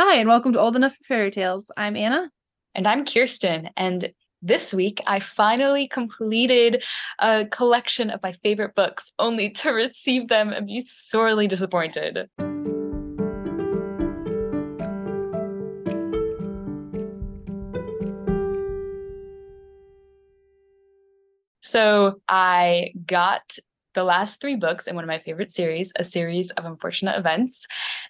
Hi, and welcome to Old Enough for Fairy Tales. I'm Anna. And I'm Kyrsten. And this week, I finally completed a collection of my favorite books, only to receive them and be sorely disappointed. So I got the last three books in one of my favorite series, a series of unfortunate events.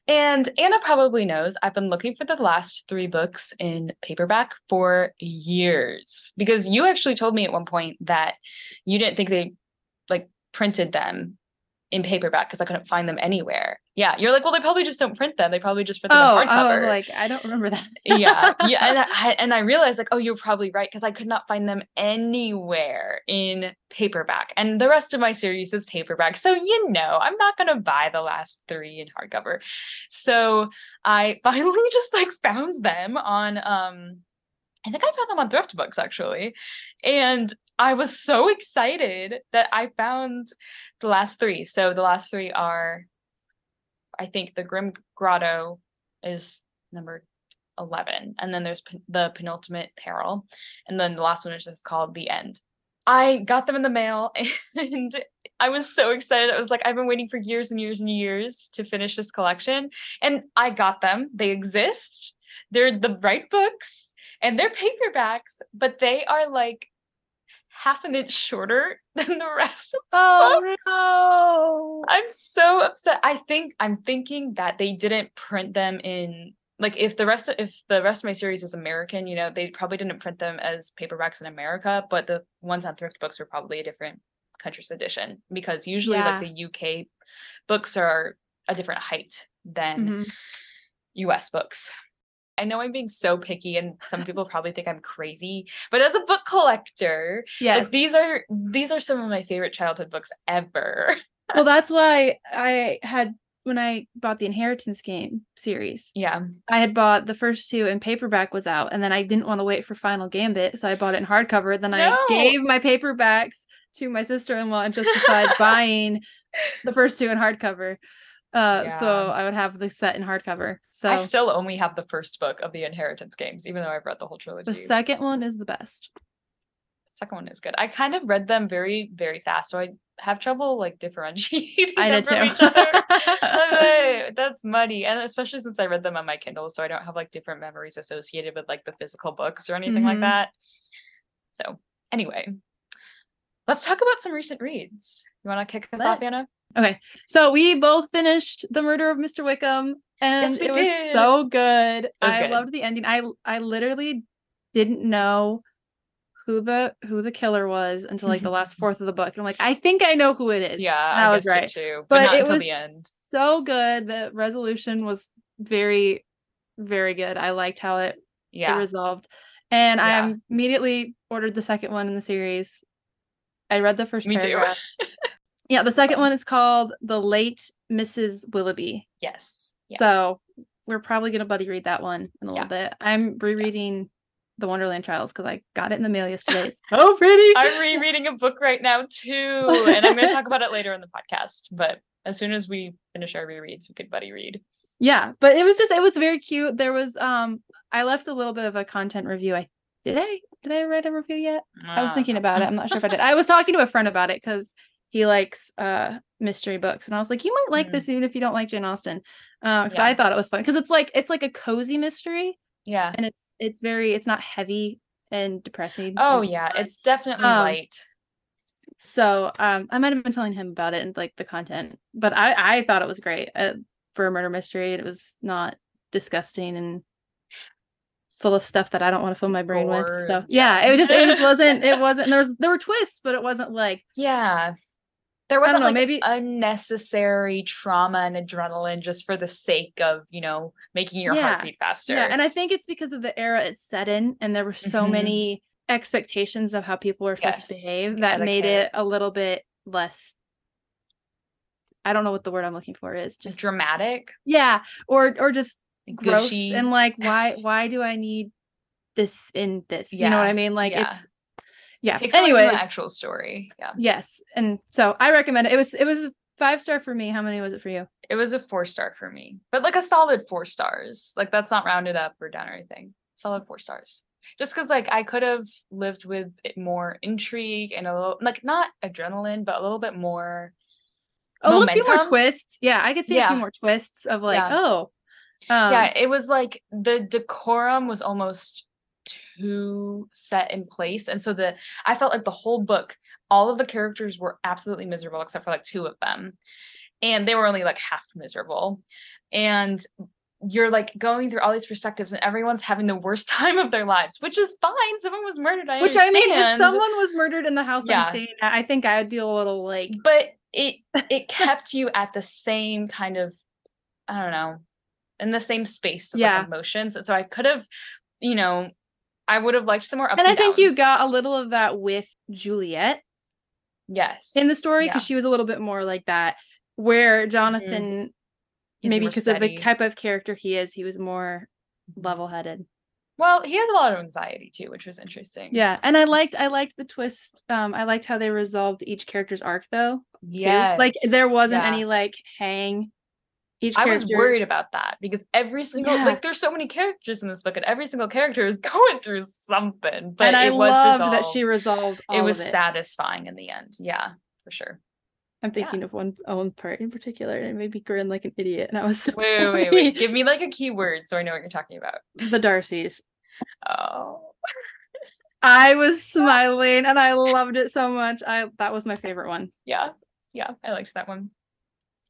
And Anna probably knows I've been looking for the last three books in paperback for years because you actually told me at one point that you didn't think they like printed them in paperback because I couldn't find them anywhere. Yeah, you're like, well, they probably just don't print them. They probably just put them oh, in hardcover. Oh, like I don't remember that. yeah, yeah, and I and I realized like, oh, you're probably right because I could not find them anywhere in paperback, and the rest of my series is paperback. So you know, I'm not gonna buy the last three in hardcover. So I finally just like found them on um I think I found them on thrift books actually. And I was so excited that I found the last three. So the last three are, I think, the Grim Grotto is number 11. And then there's the penultimate peril. And then the last one is just called The End. I got them in the mail and I was so excited. I was like, I've been waiting for years and years and years to finish this collection. And I got them. They exist. They're the right books and they're paperbacks, but they are like half an inch shorter than the rest of the oh no i'm so upset i think i'm thinking that they didn't print them in like if the rest of, if the rest of my series is american you know they probably didn't print them as paperbacks in america but the ones on thrift books were probably a different country's edition because usually Yeah. like the uk books are a different height than Mhm. US books. I know I'm being so picky and some people probably think I'm crazy, but as a book collector, Yes. like these are these are some of my favorite childhood books ever. well, that's why I had when I bought the Inheritance Game series. Yeah. I had bought the first two and paperback was out, and then I didn't want to wait for Final Gambit, so I bought it in hardcover. Then I gave my paperbacks to my sister-in-law and justified buying the first two in hardcover. Uh, so I would have the set in hardcover. So I still only have the first book of the Inheritance games, even though I've read the whole trilogy. the second one is the best. second one is good. I kind of read them very, very fast, so I have trouble like differentiating I them did from too. each other. Like, That's muddy, and especially since I read them on my Kindle, so I don't have like different memories associated with like the physical books or anything like Mhm. that. So anyway, let's talk about some recent reads. You want to kick us off, Let's. Anna? Okay, so we both finished The Murder of Mr. Wickham, and we it was did. so good. was I good. loved the ending. I I literally didn't know who the who the killer was until like the last fourth of the book. And I'm like, I think I know who it is. Yeah, and I, was right. too, but, But not it until was the end. so good. The resolution was very, very good. I liked how it, yeah. it resolved. And Yeah. I immediately ordered the second one in the series. I read the first Me too. paragraph. Yeah, the second one is called The Late Mrs. Willoughby. yes. Yeah. So we're probably gonna buddy read that one in a Yeah. little bit. I'm rereading the Wonderland Trials because I got it in the mail yesterday. It's so pretty. I'm rereading a book right now too, and I'm going to talk about it later in the podcast. But as soon as we finish our rereads, we could buddy read. yeah, but it was just it was very cute. There was um I left a little bit of a content review. I did I did I write a review yet? I was Ah. thinking about it. I'm not sure if I did. I was talking to a friend about it because he likes uh mystery books, and I was like, you might like Mm. this even if you don't like Jane Austen. Uh, so Yeah. I thought it was fun because it's like it's like a cozy mystery, Yeah. and it's it's very it's not heavy and depressing. Oh yeah, fun. it's definitely Um, light. so um I might have been telling him about it and like the content, but I I thought it was great uh, for a murder mystery. It was not disgusting and full of stuff that I don't want to fill my brain with. So yeah, yeah. it just it just wasn't it wasn't there was there were twists, but it wasn't like Yeah. There wasn't know, like maybe- unnecessary trauma and adrenaline just for the sake of, you know, making your Yeah. heart beat faster. yeah, and I think it's because of the era it's set in, and there were so Mhm. many expectations of how people were supposed to behave that made it a little bit less. I don't know what the word I'm looking for is. just dramatic, yeah, or or just gross and like why why do I need this in this? You know what I mean? Like yeah. it's yeah. Takes away from Anyways, actual story. Yeah. yes, and so I recommend it. It was it was a five star for me. How many was it for you? It was a four star for me, but like a solid four stars. Like that's not rounded up or down or anything. Solid four stars. Just because like I could have lived with it more intrigue and a little like not adrenaline, but a little bit more. A little few more twists. Yeah, I could see a few more twists of like, Yeah. oh, um, yeah, it was like the decorum was almost too set in place. And so the I felt like the whole book, all of the characters were absolutely miserable except for like two of them. And they were only like half miserable. And you're like going through all these perspectives and everyone's having the worst time of their lives, which is fine. Someone was murdered. I which I mean, if someone was murdered in the house Yeah. I'm staying at, I think I would be a little like, but it it kept you at the same kind of i don't know in the same space of Yeah. like emotions and so i could have you know i would have liked some more and I think you got a little of that with Juliet yes in the story because Yeah. she was a little bit more like that. Where Jonathan, He's maybe because of the type of character he is, he was more level headed. well he has a lot of anxiety too which was interesting Yeah, and I liked I liked the twist. Um, I liked how they resolved each character's arc though. yeah like there wasn't Yeah. any like hang. Each I was worried about that because every single Yeah. like there's so many characters in this book and every single character is going through something but and I it was loved that she resolved. resolved it was it. satisfying in the end yeah for sure I'm thinking of one's own part in particular, and it made me grin like an idiot. And I was so wait wait wait, wait. give me like a key word so i know what you're talking about the Darcys. oh I was smiling and I loved it so much. I that was my favorite one. Yeah, yeah, I liked that one.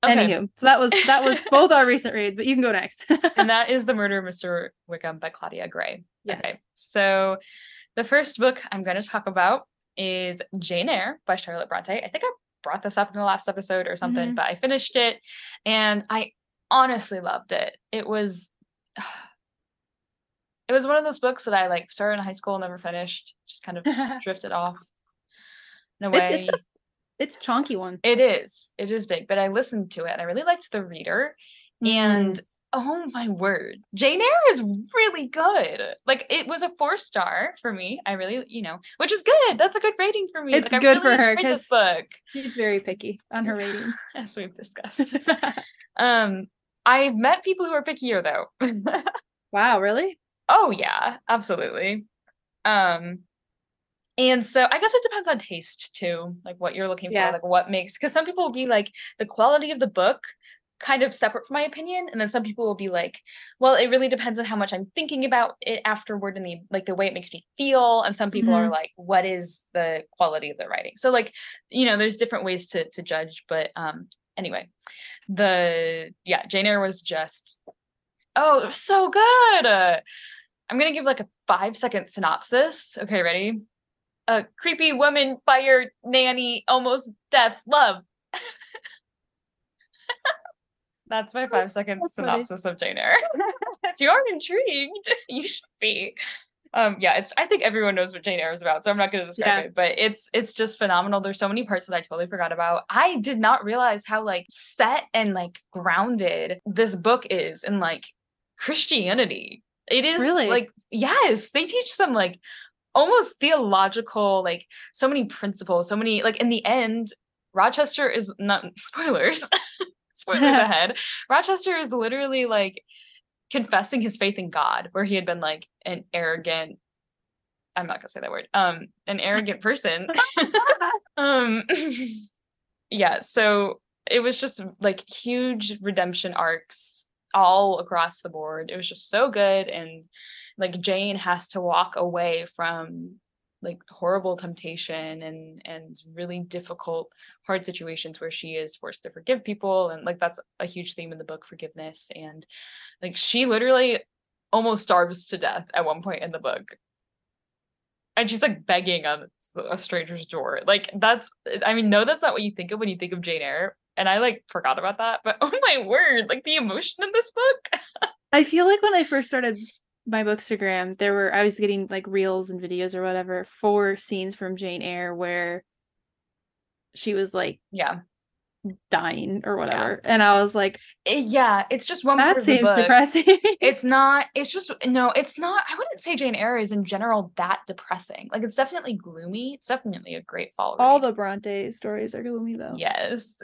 Anywho, so that was that was both our recent reads, but you can go next. and that is The Murder of Mr. Wickham by Claudia Gray. yes. Okay, so the first book I'm going to talk about is Jane Eyre by Charlotte Bronte. I think I brought this up in the last episode or something, Mhm. but I finished it and I honestly loved it. It was it was one of those books that I like started in high school, never finished, just kind of drifted off in a It's- way. it's a- it's a chonky one. It is. It is big, but I listened to it and I really liked the reader. And Mm. oh my word, Jane Eyre is really good. Like it was a four star for me. I really, you know, which is good. That's a good rating for me. It's like, good for her, because book, she's very picky on her ratings. as we've discussed. um, I've met people who are pickier though. wow, really? oh yeah, absolutely. Um, and so I guess it depends on taste too, like what you're looking Yeah. for, like what makes because some people will be like the quality of the book kind of separate from my opinion, and then some people will be like, well, it really depends on how much I'm thinking about it afterward and the like the way it makes me feel. And some people are like, what is the quality of the writing? So like, you know, there's different ways to to judge, but um anyway, the yeah, Jane Eyre was just oh, it was so good. Uh, I'm gonna give like a five second synopsis. Okay, ready? A creepy woman fired nanny, almost death, love. That's my five second That's funny. synopsis of Jane Eyre. if you are intrigued, you should be. Um, yeah, it's. I think everyone knows what Jane Eyre is about, so I'm not going to describe Yeah. it. But it's it's just phenomenal. There's so many parts that I totally forgot about. I did not realize how like set and like grounded this book is in like Christianity. It is Really? like yes, they teach some like almost theological like so many principles, so many like in the end, Rochester is not spoilers. spoilers ahead. Rochester is literally like confessing his faith in God, where he had been like an arrogant. I'm not gonna say that word. Um, an arrogant person. um, yeah. So it was just like huge redemption arcs all across the board. It was just so good, and like Jane has to walk away from like horrible temptation and and really difficult hard situations where she is forced to forgive people and like that's a huge theme in the book forgiveness and like she literally almost starves to death at one point in the book. And she's like begging on a stranger's door. Like that's i mean no that's not what you think of when you think of jane eyre and i like forgot about that but oh my word like the emotion in this book. I feel like when I first started my bookstagram, there were I was getting like reels and videos or whatever for scenes from Jane Eyre where she was like yeah dying or whatever. And I was like, Eh, yeah, it's just one that seems depressing. It's not, it's just, no, it's not, I wouldn't say Jane Eyre is in general that depressing. Like, it's definitely gloomy. It's definitely a great fall. All the Bronte stories are gloomy though. Yes.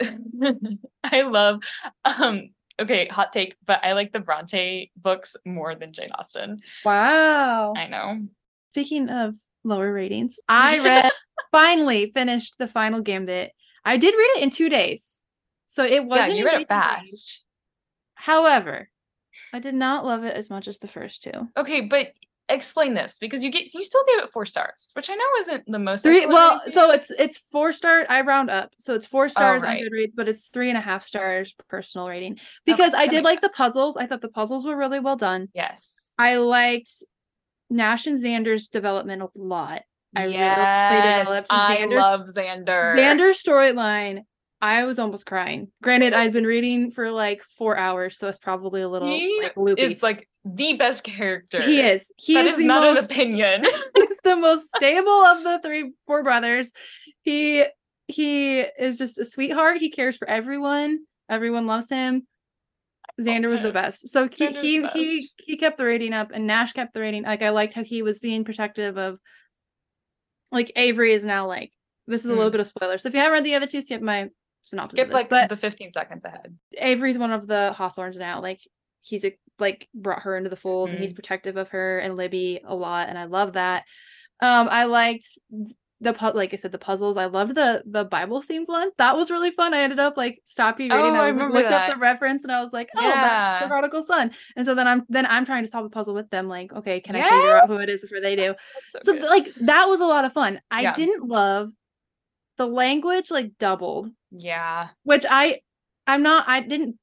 I love, um, okay, hot take, but I like the Bronte books more than Jane Austen. Wow. I know. Speaking of lower ratings, I read finally finished the final gambit. I did read it in two days. So it wasn't yeah, you read it fast. However, I did not love it as much as the first two. Okay, but explain this because you get you still gave it four stars, which I know isn't the most Three well, so it's it's four star. I round up, so it's four oh, stars right. on Goodreads, but it's three and a half stars personal rating oh, because Okay, I did like the puzzles. I thought the puzzles were really well done. yes. I liked Nash and Xander's development a lot. I really yes, they developed I Xander- love Xander. Xander's storyline. I was almost crying. Granted, I'd been reading for like four hours, so it's probably a little He like loopy. is like the best character. he is. He That is is the not an most opinion. he's the most stable of the three four brothers. He he is just a sweetheart. He cares for everyone. Everyone loves him. Xander was the best. So he Xander's he the he he kept the rating up and Nash kept the rating. Like I liked how he was being protective of like Avery is now like this is a little Mm. bit of spoiler. So if you haven't read the other two, skip my synopsis. Skip like but the 15 seconds ahead. Avery's one of the Hawthornes now. Like he's a, like brought her into the fold and he's protective of her and Libby a lot, and I love that. Um, I liked the pu- like I said the puzzles. I loved the the Bible themed one. That was really fun. I ended up like stopping reading. Oh, I I was like, remember looked up the reference and I was like, oh, that's the prodigal son. And so then I'm then I'm trying to solve the puzzle with them. Like, okay, can I figure out who it is before they do? That's So good. like that was a lot of fun. I Yeah. didn't love the language like doubled yeah. which I I'm not I didn't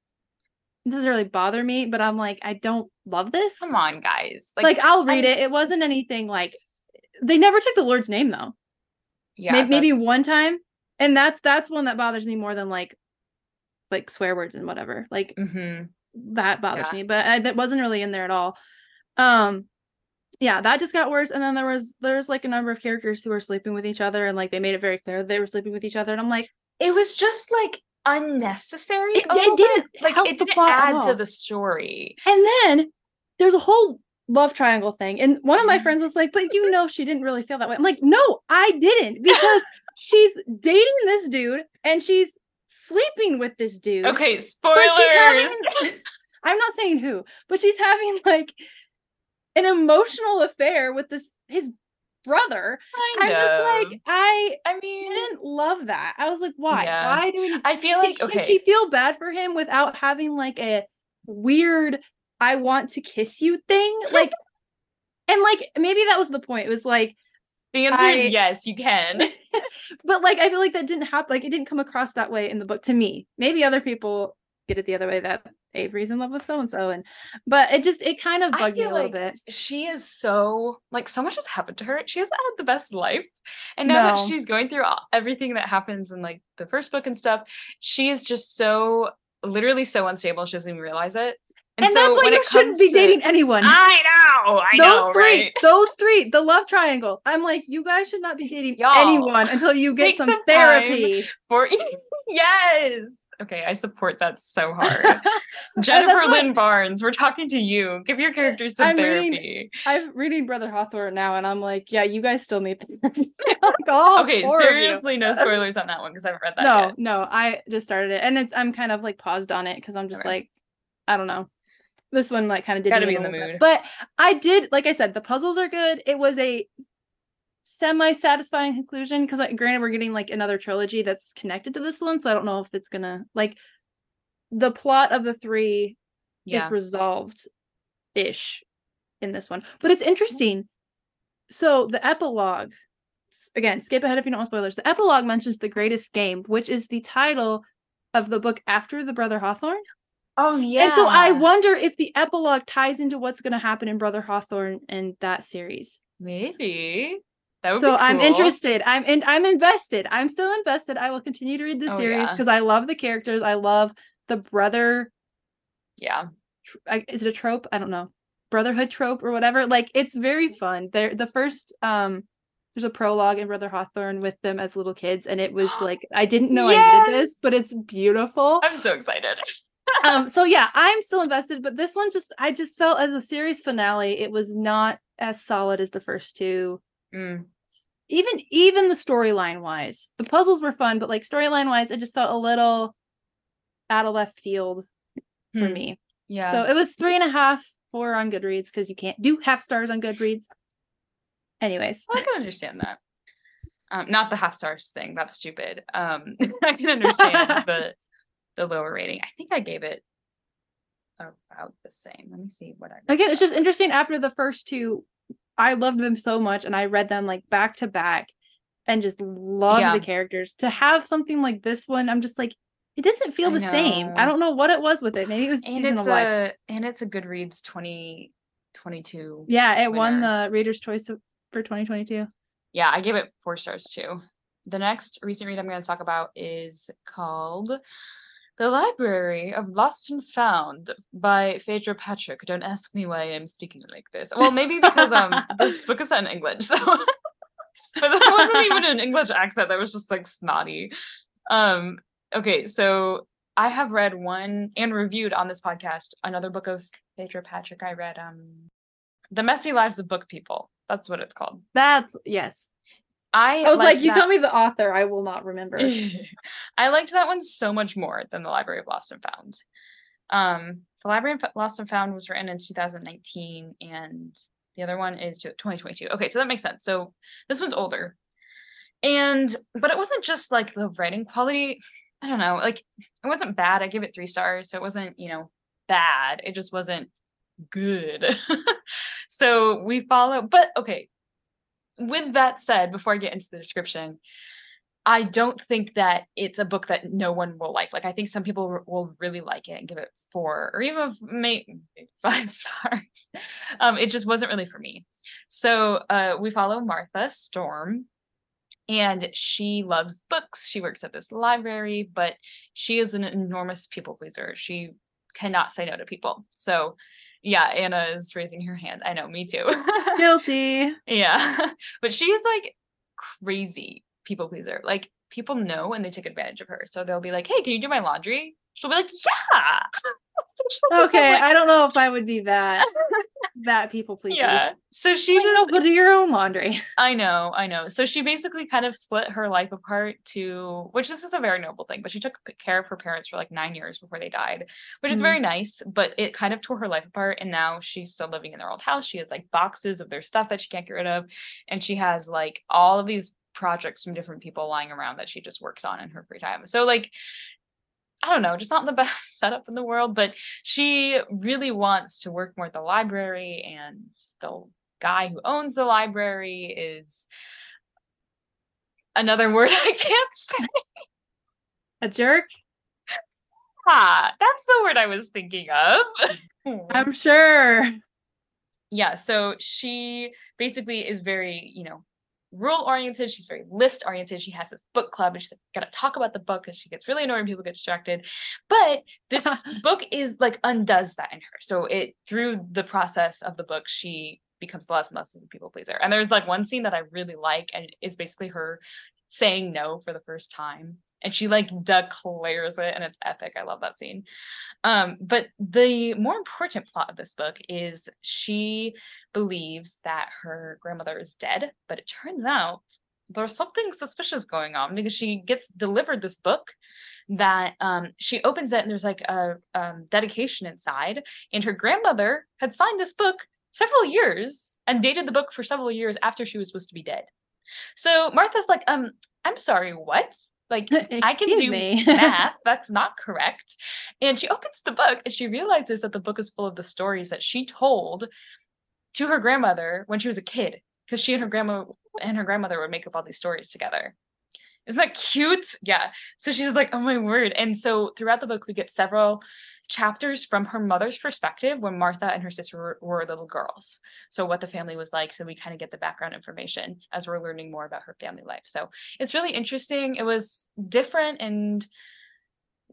doesn't really bother me, but I'm like I don't love this. Come on, guys. Like, like I'll read I'm- it. It wasn't anything like they never took the Lord's name though. yeah, May- maybe one time. And that's that's one that bothers me more than like like swear words and whatever. Like Mhm. that bothers Yeah. me, but I, that wasn't really in there at all. Um yeah, that just got worse. And then there was there was like a number of characters who were sleeping with each other and like they made it very clear that they were sleeping with each other. And I'm like, It was just like unnecessary. It- it didn't like it didn't plot add to the story. And then there's a whole love triangle thing. And one of my Mhm. friends was like, But you know, she didn't really feel that way. I'm like, No, I didn't because she's dating this dude and she's sleeping with this dude. Okay, spoilers. having, I'm not saying who, but she's having like an emotional affair with this, his brother. I'm Kind just like, I I mean, didn't love that. I was like, Why? Yeah. Why do we I feel can, like she- okay. can she feel bad for him without having like a weird I want to kiss you thing? Like and like maybe that was the point. It was like the answer I- is yes, you can. but like I feel like that didn't happen like it didn't come across that way in the book to me. Maybe other people get it the other way that Avery's in love with so and so and but it just it kind of bugged me a little like bit. she is so like so much has happened to her. She hasn't had the best life, and now No. that she's going through all, everything that happens in like the first book and stuff, she is just so literally so unstable. She doesn't even realize it. And, so that's why you shouldn't be to- dating anyone. I know, I those know, three, right? those three, the love triangle. I'm like, you guys should not be dating Y'all, anyone until you get some, some therapy. For yes. Okay, I support that so hard. Jennifer what- Lynn Barnes, we're talking to you. Give your characters some I'm reading- I'm reading Brother Hawthorne now, and I'm like, yeah, you guys still need therapy. like okay, four of you. seriously, no spoilers on that one because I haven't read that No, yet. no, I just started it, and it's I'm kind of like paused on it because I'm just Okay. like, I don't know. This one like kind of did Gotta be in the little bit. mood. but I did, like I said, the puzzles are good. It was a semi-satisfying conclusion because, like, granted, we're getting like another trilogy that's connected to this one, so I don't know if it's gonna like the plot of the three Yeah. is resolved ish in this one. But it's interesting. So the epilogue, again, skip ahead if you don't want spoilers. The epilogue mentions the greatest game, which is the title of the book after the Brother Hawthorne. Oh yeah. And so I wonder if the epilogue ties into what's going to happen in Brother Hawthorne and that series. maybe. So be I'm interested. I'm in I'm invested. I'm still invested. I will continue to read the Oh, series yeah. because I love the characters. I love the brother Yeah. I- is it a trope? I don't know. Brotherhood trope or whatever. Like it's very fun. There the first um there's a prologue in Brother Hawthorne with them as little kids, and it was like I didn't know Yes! I needed this, but it's beautiful. I'm so excited. um, so yeah, I'm still invested, but this one just I just felt as a series finale, it was not as solid as the first two. Mm, Even even the storyline wise, the puzzles were fun, but like storyline wise, it just felt a little out of left field for Hmm. me. yeah. So it was three and a half, four on Goodreads because you can't do half stars on Goodreads. Anyways, Well, I can understand that. Um, not the half stars thing. That's stupid. Um, I can understand the the lower rating. I think I gave it about the same. Let me see what I again, it's just interesting after the first two, I loved them so much and I read them like back to back and just loved Yeah. the characters. To have something like this one, I'm just like, it doesn't feel I the same. I don't know what it was with it. Maybe it was and season it's life. a and it's a Goodreads 2022. Yeah, it won the Reader's Choice for 2022. Yeah, I gave it four stars too. The next recent read I'm going to talk about is called The Library of Lost and Found by Phaedra Patrick. Don't ask me why I'm speaking like this. Well, maybe because um this book is set in English, so but that wasn't even an English accent. That was just like snotty. Um, okay, so I have read one and reviewed on this podcast another book of Phaedra Patrick. I read um The Messy Lives of Book People. That's what it's called. That's yes. I I was like, you that- tell me the author, I will not remember. I liked that one so much more than the Library of Lost and Found. Um, the Library of Lost and Found was written in 2019, and the other one is 2022. Okay, so that makes sense. So this one's older, and but it wasn't just like the writing quality. I don't know, like it wasn't bad. I gave it three stars, so it wasn't you know bad. It just wasn't good. so we follow, but okay. With that said, before I get into the description, I don't think that it's a book that no one will like. Like I think some people r- will really like it and give it four or even may- five stars. Um, it just wasn't really for me. So uh, we follow Martha Storm, and she loves books. She works at this library, but she is an enormous people pleaser. She cannot say no to people. So yeah, Anna is raising her hand. I know, me too. Guilty. Yeah. But she is like crazy people pleaser. Like people know and they take advantage of her. So they'll be like, Hey, can you do my laundry? She'll be like, Yeah. So she'll just Okay, I don't know if I would be that that people pleasing. yeah. So she Like, no, just go do your own laundry. I know, I know. So she basically kind of split her life apart to, which this is a very noble thing, but she took care of her parents for like nine years before they died, which is Mhm. very nice, but it kind of tore her life apart. And now she's still living in their old house. She has like boxes of their stuff that she can't get rid of. And she has like all of these projects from different people lying around that she just works on in her free time. So, like, I don't know, just not the best setup in the world, but she really wants to work more at the library and the guy who owns the library is another word I can't say. A jerk? Ah, that's the word I was thinking of. I'm sure. yeah, so she basically is very, you know, rule oriented. She's very list oriented. She has this book club and she's like, gotta talk about the book and she gets really annoyed when people get distracted. But this book is like undoes that in her. So it through the process of the book, she becomes less and less of a people pleaser. And there's like one scene that I really like, and it's basically her saying no for the first time. And she like declares it and it's epic. I love that scene. Um, but the more important plot of this book is she believes that her grandmother is dead, but it turns out there's something suspicious going on because she gets delivered this book that um, she opens it and there's like a um, dedication inside, and her grandmother had signed this book several years and dated the book for several years after she was supposed to be dead. So Martha's like, um, I'm sorry, what? Like I can do math. That's not correct. And she opens the book and she realizes that the book is full of the stories that she told to her grandmother when she was a kid. Because she and her grandma and her grandmother would make up all these stories together. Isn't that cute? Yeah. So she's like, oh my word. And so throughout the book, we get several chapters from her mother's perspective when Martha and her sister were, were little girls. So what the family was like. So we kind of get the background information as we're learning more about her family life. So it's really interesting. It was different and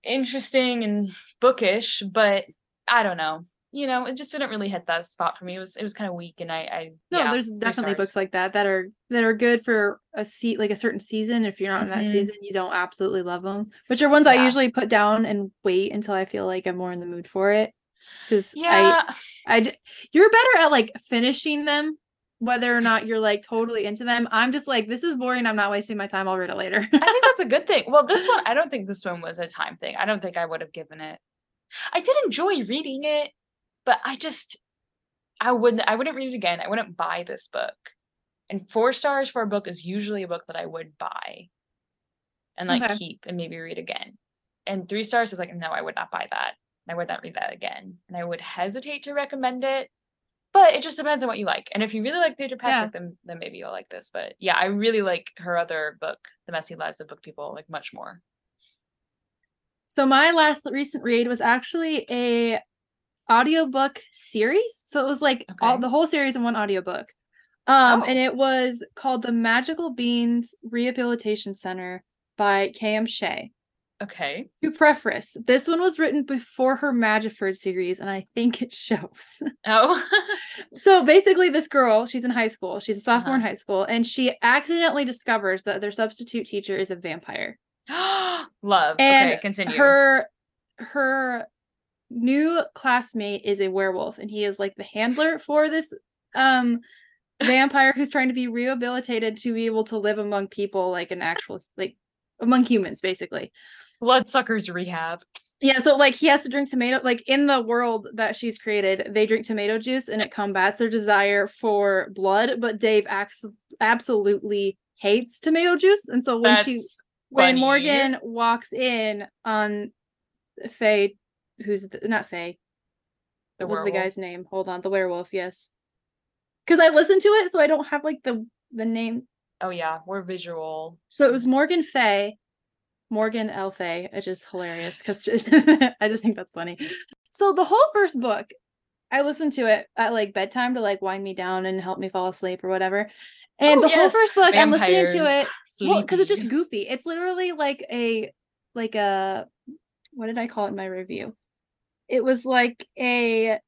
interesting and bookish, but I don't know. You know, it just didn't really hit that spot for me. It was it was kind of weak, and I, I no, yeah, there's definitely stars. books like that that are that are good for a seat like a certain season. If you're not in that Mhm. season, you don't absolutely love them, which are ones I usually put down and wait until I feel like I'm more in the mood for it. Because I Yeah, I d- you're better at like finishing them, whether or not you're like totally into them. I'm just like, this is boring. I'm not wasting my time. I'll read it later. I think that's a good thing. Well, this one, I don't think this one was a time thing. I don't think I would have given it. I did enjoy reading it, but I just, I wouldn't, I wouldn't read it again. I wouldn't buy this book. And four stars for a book is usually a book that I would buy and like Okay. keep and maybe read again. And three stars is like, no, I would not buy that. I would not read that again. And I would hesitate to recommend it. But it just depends on what you like. And if you really like Phaedra Patrick, then then maybe you'll like this. But yeah, I really like her other book, The Messy Lives of Book People, like much more. so my last recent read was actually a audiobook series. So it was like all the whole series in one audiobook. Um, Oh. and it was called The Magical Beings Rehabilitation Center by K.M. Shea. Okay. To preface, this one was written before her Magiford series, and I think it shows. Oh. so basically, this girl, she's in high school. She's a sophomore in Uh-huh. high school, and she accidentally discovers that their substitute teacher is a vampire. Love. And okay, continue. Her her new classmate is a werewolf, and he is like the handler for this um vampire who's trying to be rehabilitated to be able to live among people like an actual like among humans, basically. Bloodsuckers rehab. Yeah, so like he has to drink tomato like in the world that she's created, they drink tomato juice and it combats their desire for blood, but Dave acts absolutely hates tomato juice. And so when That's she when funny. Morgan walks in on Faye, who's the, not Faye, The what was the guy's name? Hold on, the werewolf, yes. Cuz I listened to it so I don't have like the the name. Oh yeah, we're visual. So it was Morgan Faye, Morgan L. Faye, which is hilarious because I just think that's funny. So the whole first book, I listened to it at like bedtime to like wind me down and help me fall asleep or whatever. And Oh, the whole first book, I'm listening to vampires, it well because it's just goofy. It's literally like a like a what did I call it in my review? It was like a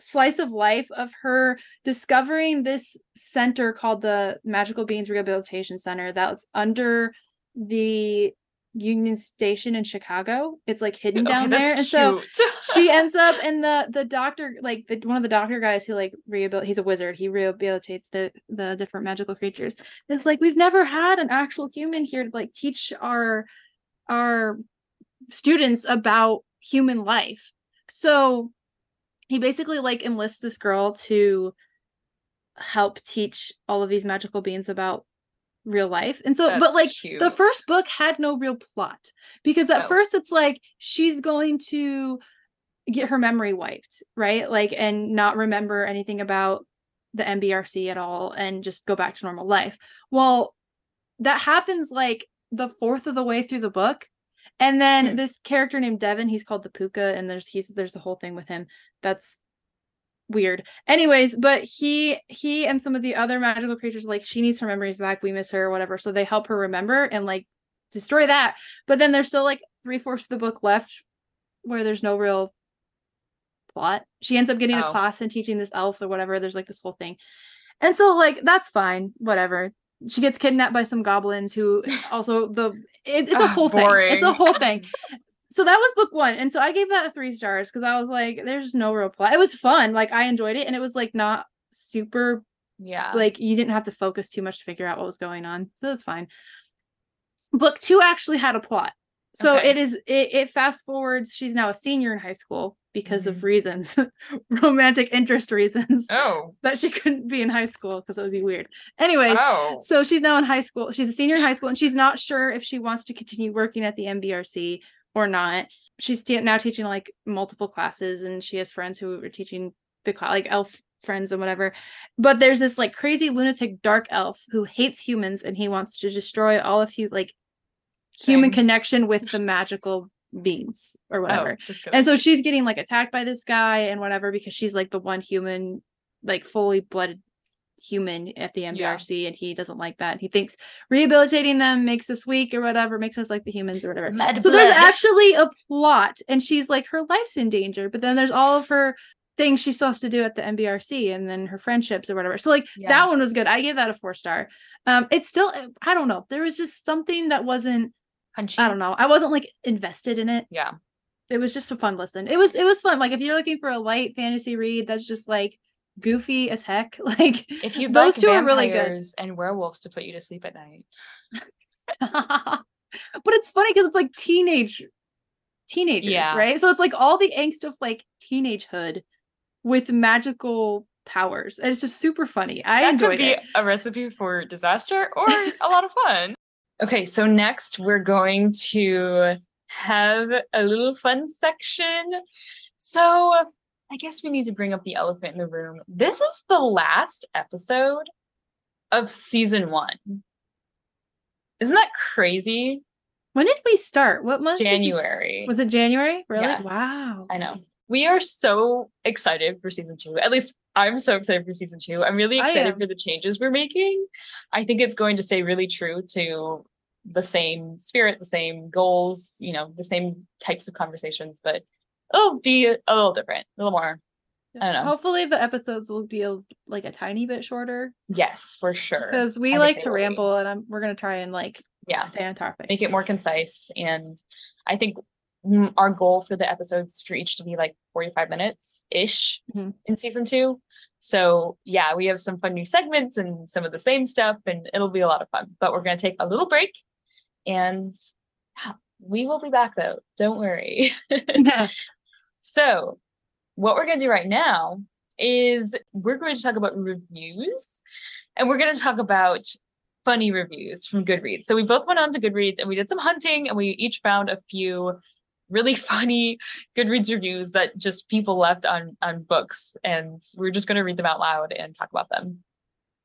slice of life of her discovering this center called the Magical Beings Rehabilitation Center that's under the Union Station in Chicago. It's like hidden down there. And so she ends up and the the doctor like the, one of the doctor guys who like rehabilitate he's a wizard he rehabilitates the the different magical creatures it's like we've never had an actual human here to like teach our our students about human life so he basically like enlists this girl to help teach all of these magical beings about real life. And so but That's like the first book had no real plot because at first it's like she's going to get her memory wiped right? Like and not remember anything about the MBRC at all and just go back to normal life. Well that happens like the fourth of the way through the book and then Hmm. this character named Devin he's called the Puka and there's he's there's a whole thing with him. That's weird. Anyways but he he and some of the other magical creatures like she needs her memories back we miss her or whatever so they help her remember and like destroy that. But then there's still like three-fourths of the book left where there's no real plot. She ends up getting a Oh. class and teaching this elf or whatever there's like this whole thing. And so like that's fine whatever. She gets kidnapped by some goblins who also the it, it's a Ah, whole thing. It's a whole thing. So that was book one and so i gave that three stars because i was like there's no real plot. It was fun. Like i enjoyed it and it was like not super yeah. like you didn't have to focus too much to figure out what was going on so that's fine. Book two actually had a plot so Okay. it is it, it fast forwards she's now a senior in high school because of Mhm. reasons romantic interest reasons oh. that she couldn't be in high school because that would be weird anyways Oh. so she's now in high school. She's a senior in high school, and she's not sure if she wants to continue working at the MBRC or not. She's now teaching like multiple classes, and she has friends who are teaching the cla- like elf friends and whatever. But there's this like crazy lunatic dark elf who hates humans, and he wants to destroy all of you like human connection with the magical beings or whatever. Oh, And so she's getting like attacked by this guy and whatever because she's like the one human, like fully blooded human at the Yeah. MBRC and he doesn't like that. He thinks rehabilitating them makes us weak or whatever, makes us like the humans or whatever. Mad so there's actually a plot and she's like her life's in danger, but then there's all of her things she still has to do at the MBRC and then her friendships or whatever. So like Yeah. that one was good. I gave that a four star. Um, it's still I don't know. There was just something that wasn't Punchy. I don't know. I wasn't like invested in it. Yeah. It was just a fun listen. It was it was fun. Like if you're looking for a light fantasy read that's just like goofy as heck, like If you those like two are really good. and werewolves to put you to sleep at night. but it's funny because it's like teenage teenagers, Yeah. right? So it's like all the angst of like teenagehood with magical powers. And it's just super funny. I that enjoyed could be it. a recipe for disaster or a lot of fun. Okay, so next we're going to have a little fun section. So I guess we need to bring up the elephant in the room. This is the last episode of season one. Isn't that crazy? When did we start? What month? did we s- January. Was it January? Really? Yeah. Wow. I know. We are so excited for season two. At least I'm so excited for season two. I'm really excited for the changes we're making. I think it's going to stay really true to the same spirit, the same goals, you know, the same types of conversations, but it'll be a little different, a little more. I don't know. Hopefully the episodes will be a, like a tiny bit shorter Yes, for sure. because we I like to will be. ramble and I'm we're gonna try and like Yeah. stay on topic. make it more concise and i think our goal for the episodes for each to be like 45 minutes ish Mhm. in season two. So yeah we have some fun new segments and some of the same stuff and it'll be a lot of fun. But we're going to take a little break and yeah, we will be back though. Don't worry. So what we're going to do right now is we're going to talk about reviews and we're going to talk about funny reviews from Goodreads. So we both went on to Goodreads and we did some hunting and we each found a few really funny Goodreads reviews that just people left on on books and we're just going to read them out loud and talk about them.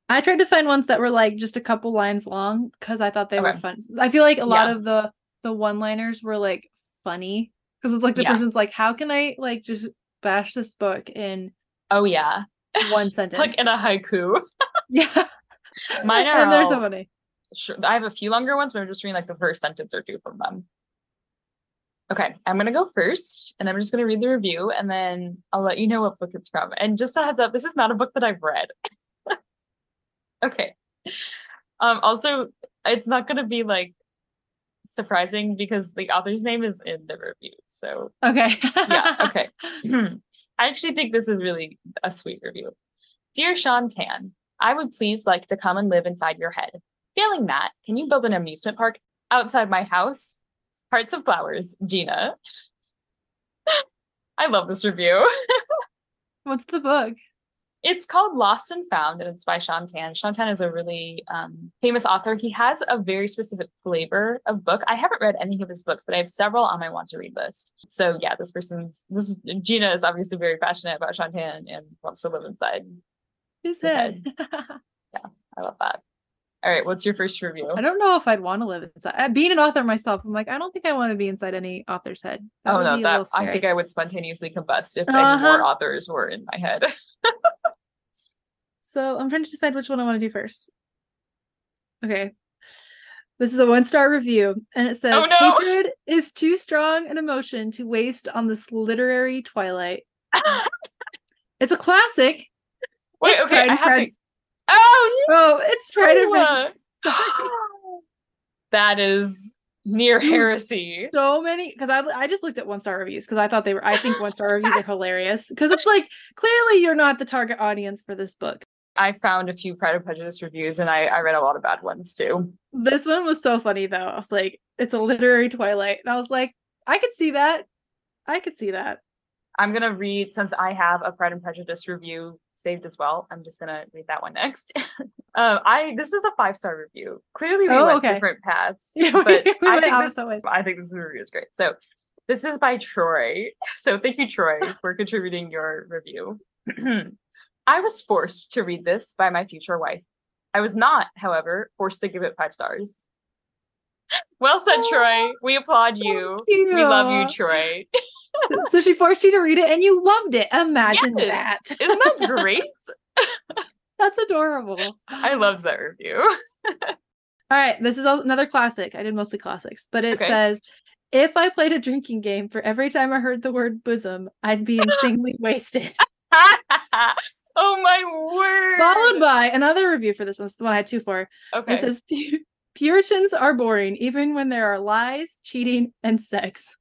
I tried to find ones that were like just a couple lines long because I thought they were fun. I feel like a lot Yeah. of the the one liners were like funny because it's like the Yeah. person's like, how can I like just bash this book in Oh yeah, one sentence? like in a haiku. yeah, Mine are and they're so funny. Sure, I have a few longer ones, but I'm just reading like the first sentence or two from them. Okay, I'm gonna go first, and I'm just gonna read the review, and then I'll let you know what book it's from. And just a heads up, this is not a book that I've read. okay. Um. Also, it's not gonna be like surprising because the author's name is in the review. So Okay. yeah. Okay. I actually think this is really a sweet review. Dear Shaun Tan, I would please like to come and live inside your head. Failing that, can you build an amusement park outside my house? Hearts of Flowers, Gina. I love this review. What's the book? It's called Lost and Found, and it's by Shaun Tan. Shantan is a really um, famous author. He has a very specific flavor of book. I haven't read any of his books, but I have several on my want to read list. So yeah, this person's this is Gina is obviously very passionate about Shaun Tan and wants to live inside. His His head. I love that. All right, what's your first review? I don't know if I'd want to live inside. Being an author myself, I'm like, I don't think I want to be inside any author's head. That oh no, that I think I would spontaneously combust if any Uh-huh. more authors were in my head. So I'm trying to decide which one I want to do first. Okay. This is a one star review, and it says Oh, no. hatred is too strong an emotion to waste on this literary twilight. It's a classic. Wait, It's okay, I have to. Oh, Oh, it's Pride and no! Prejudice. that is near Dude, heresy. So many because I I just looked at one star reviews because I thought they were I think one star reviews are hilarious because it's like clearly you're not the target audience for this book. I found a few Pride and Prejudice reviews, and I, I read a lot of bad ones too. This one was so funny though. I was like, it's a literary twilight, and I was like, I could see that. I could see that. I'm gonna read since I have a Pride and Prejudice review saved as well. I'm just gonna read that one next. um, I this is a five star review. Clearly, we Oh, went okay. different paths, Yeah, but we I think this, ways. I think this review is great. So this is by Troy. So thank you, Troy, for contributing your review. I was forced to read this by my future wife. I was not, however, forced to give it five stars. Well said, Troy. We applaud So you. We love you. Troy. so she forced you to read it and you loved it. Imagine Yes. that. Isn't that great? That's adorable. I loved that review. All right, this is another classic. I did mostly classics, but it Okay. says if I played a drinking game for every time I heard the word bosom, I'd be insanely wasted. oh my word. Followed by another review for this one. Is the one I had two for. okay. It says "Pu- Puritans are boring even when there are lies, cheating, and sex.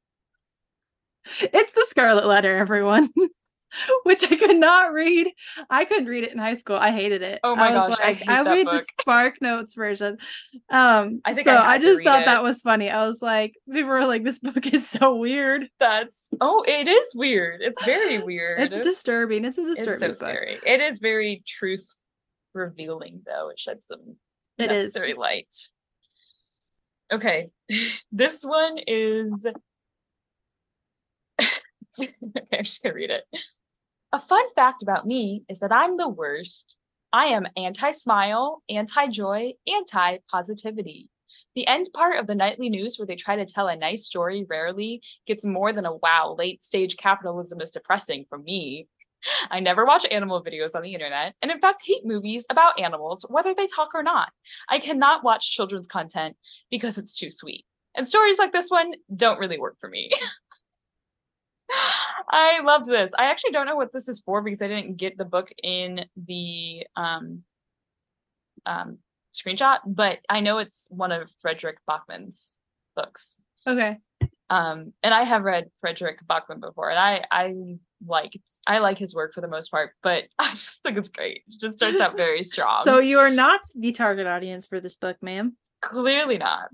It's the Scarlet Letter, everyone. Which I could not read. I couldn't read it in high school. I hated it. Oh my was gosh, I like, hate I read book. the Spark Notes version. Um, I think so I I, just thought it. that was funny. I was like, people were like, this book is so weird. That's oh, it is weird. It's very weird. It's disturbing. It's a It's disturbing so book. scary. It is very truth revealing though. It sheds some It is. necessary light. Okay. this one is okay, I'm just gonna read it. A fun fact about me is that I'm the worst. I am anti smile, anti joy, anti positivity. The end part of the nightly news, where they try to tell a nice story, rarely gets more than a wow, late stage capitalism is depressing for me. I never watch animal videos on the internet, and in fact, hate movies about animals, whether they talk or not. I cannot watch children's content because it's too sweet. And stories like this one don't really work for me. I loved this. I actually don't know what this is for because I didn't get the book in the um, um, screenshot, but I know it's one of Fredrik Backman's books. Okay. Um, and I have read Fredrik Backman before, and I I like I like his work for the most part, but I just think it's great. It just starts out very strong. So you are not the target audience for this book, ma'am. clearly not.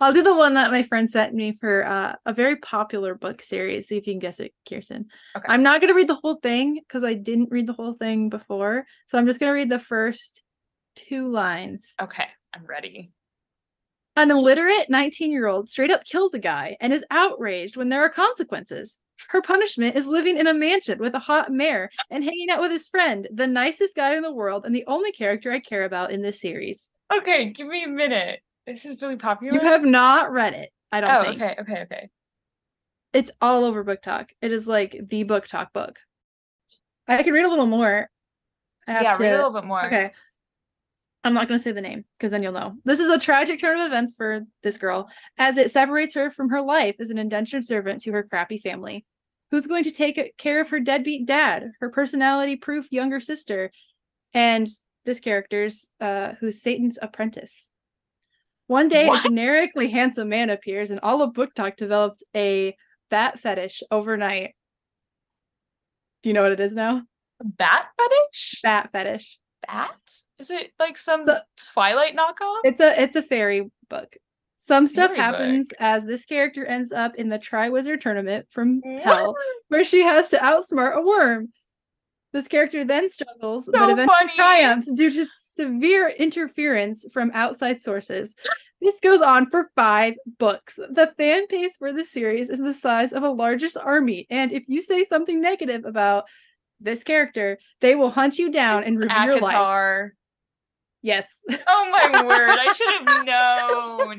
I'll do the one that my friend sent me for uh, a very popular book series. See if you can guess it, Kyrsten. Okay. I'm not going to read the whole thing because I didn't read the whole thing before. So I'm just going to read the first two lines. Okay, I'm ready. An illiterate 19 year old straight up kills a guy and is outraged when there are consequences. Her punishment is living in a mansion with a hot mare and hanging out with his friend, the nicest guy in the world and the only character I care about in this series. Okay, give me a minute. This is really popular. You have not read it, I don't oh, think. okay, okay, okay. It's all over BookTok. It is like the BookTok book. I can read a little more. I have Yeah, to, read a little bit more. Okay. I'm not going to say the name because then you'll know. This is a tragic turn of events for this girl as it separates her from her life as an indentured servant to her crappy family. Who's going to take care of her deadbeat dad, her personality proof younger sister, and this character's uh who's Satan's apprentice. One day What? a generically handsome man appears and all of BookTok developed a bat fetish overnight. Do you know what it is now? Bat fetish? Bat fetish. Bat? Is it like some So- Twilight knockoff? It's a it's a fairy book. Some stuff Fairy happens book. as this character ends up in the Triwizard tournament from hell, where she has to outsmart a worm. This character then struggles, but eventually funny. triumphs due to severe interference from outside sources. This goes on for five books. The fan base for the series is the size of a largest army, and if you say something negative about this character, they will hunt you down and ruin your life. Yes. Oh my word! I should have known.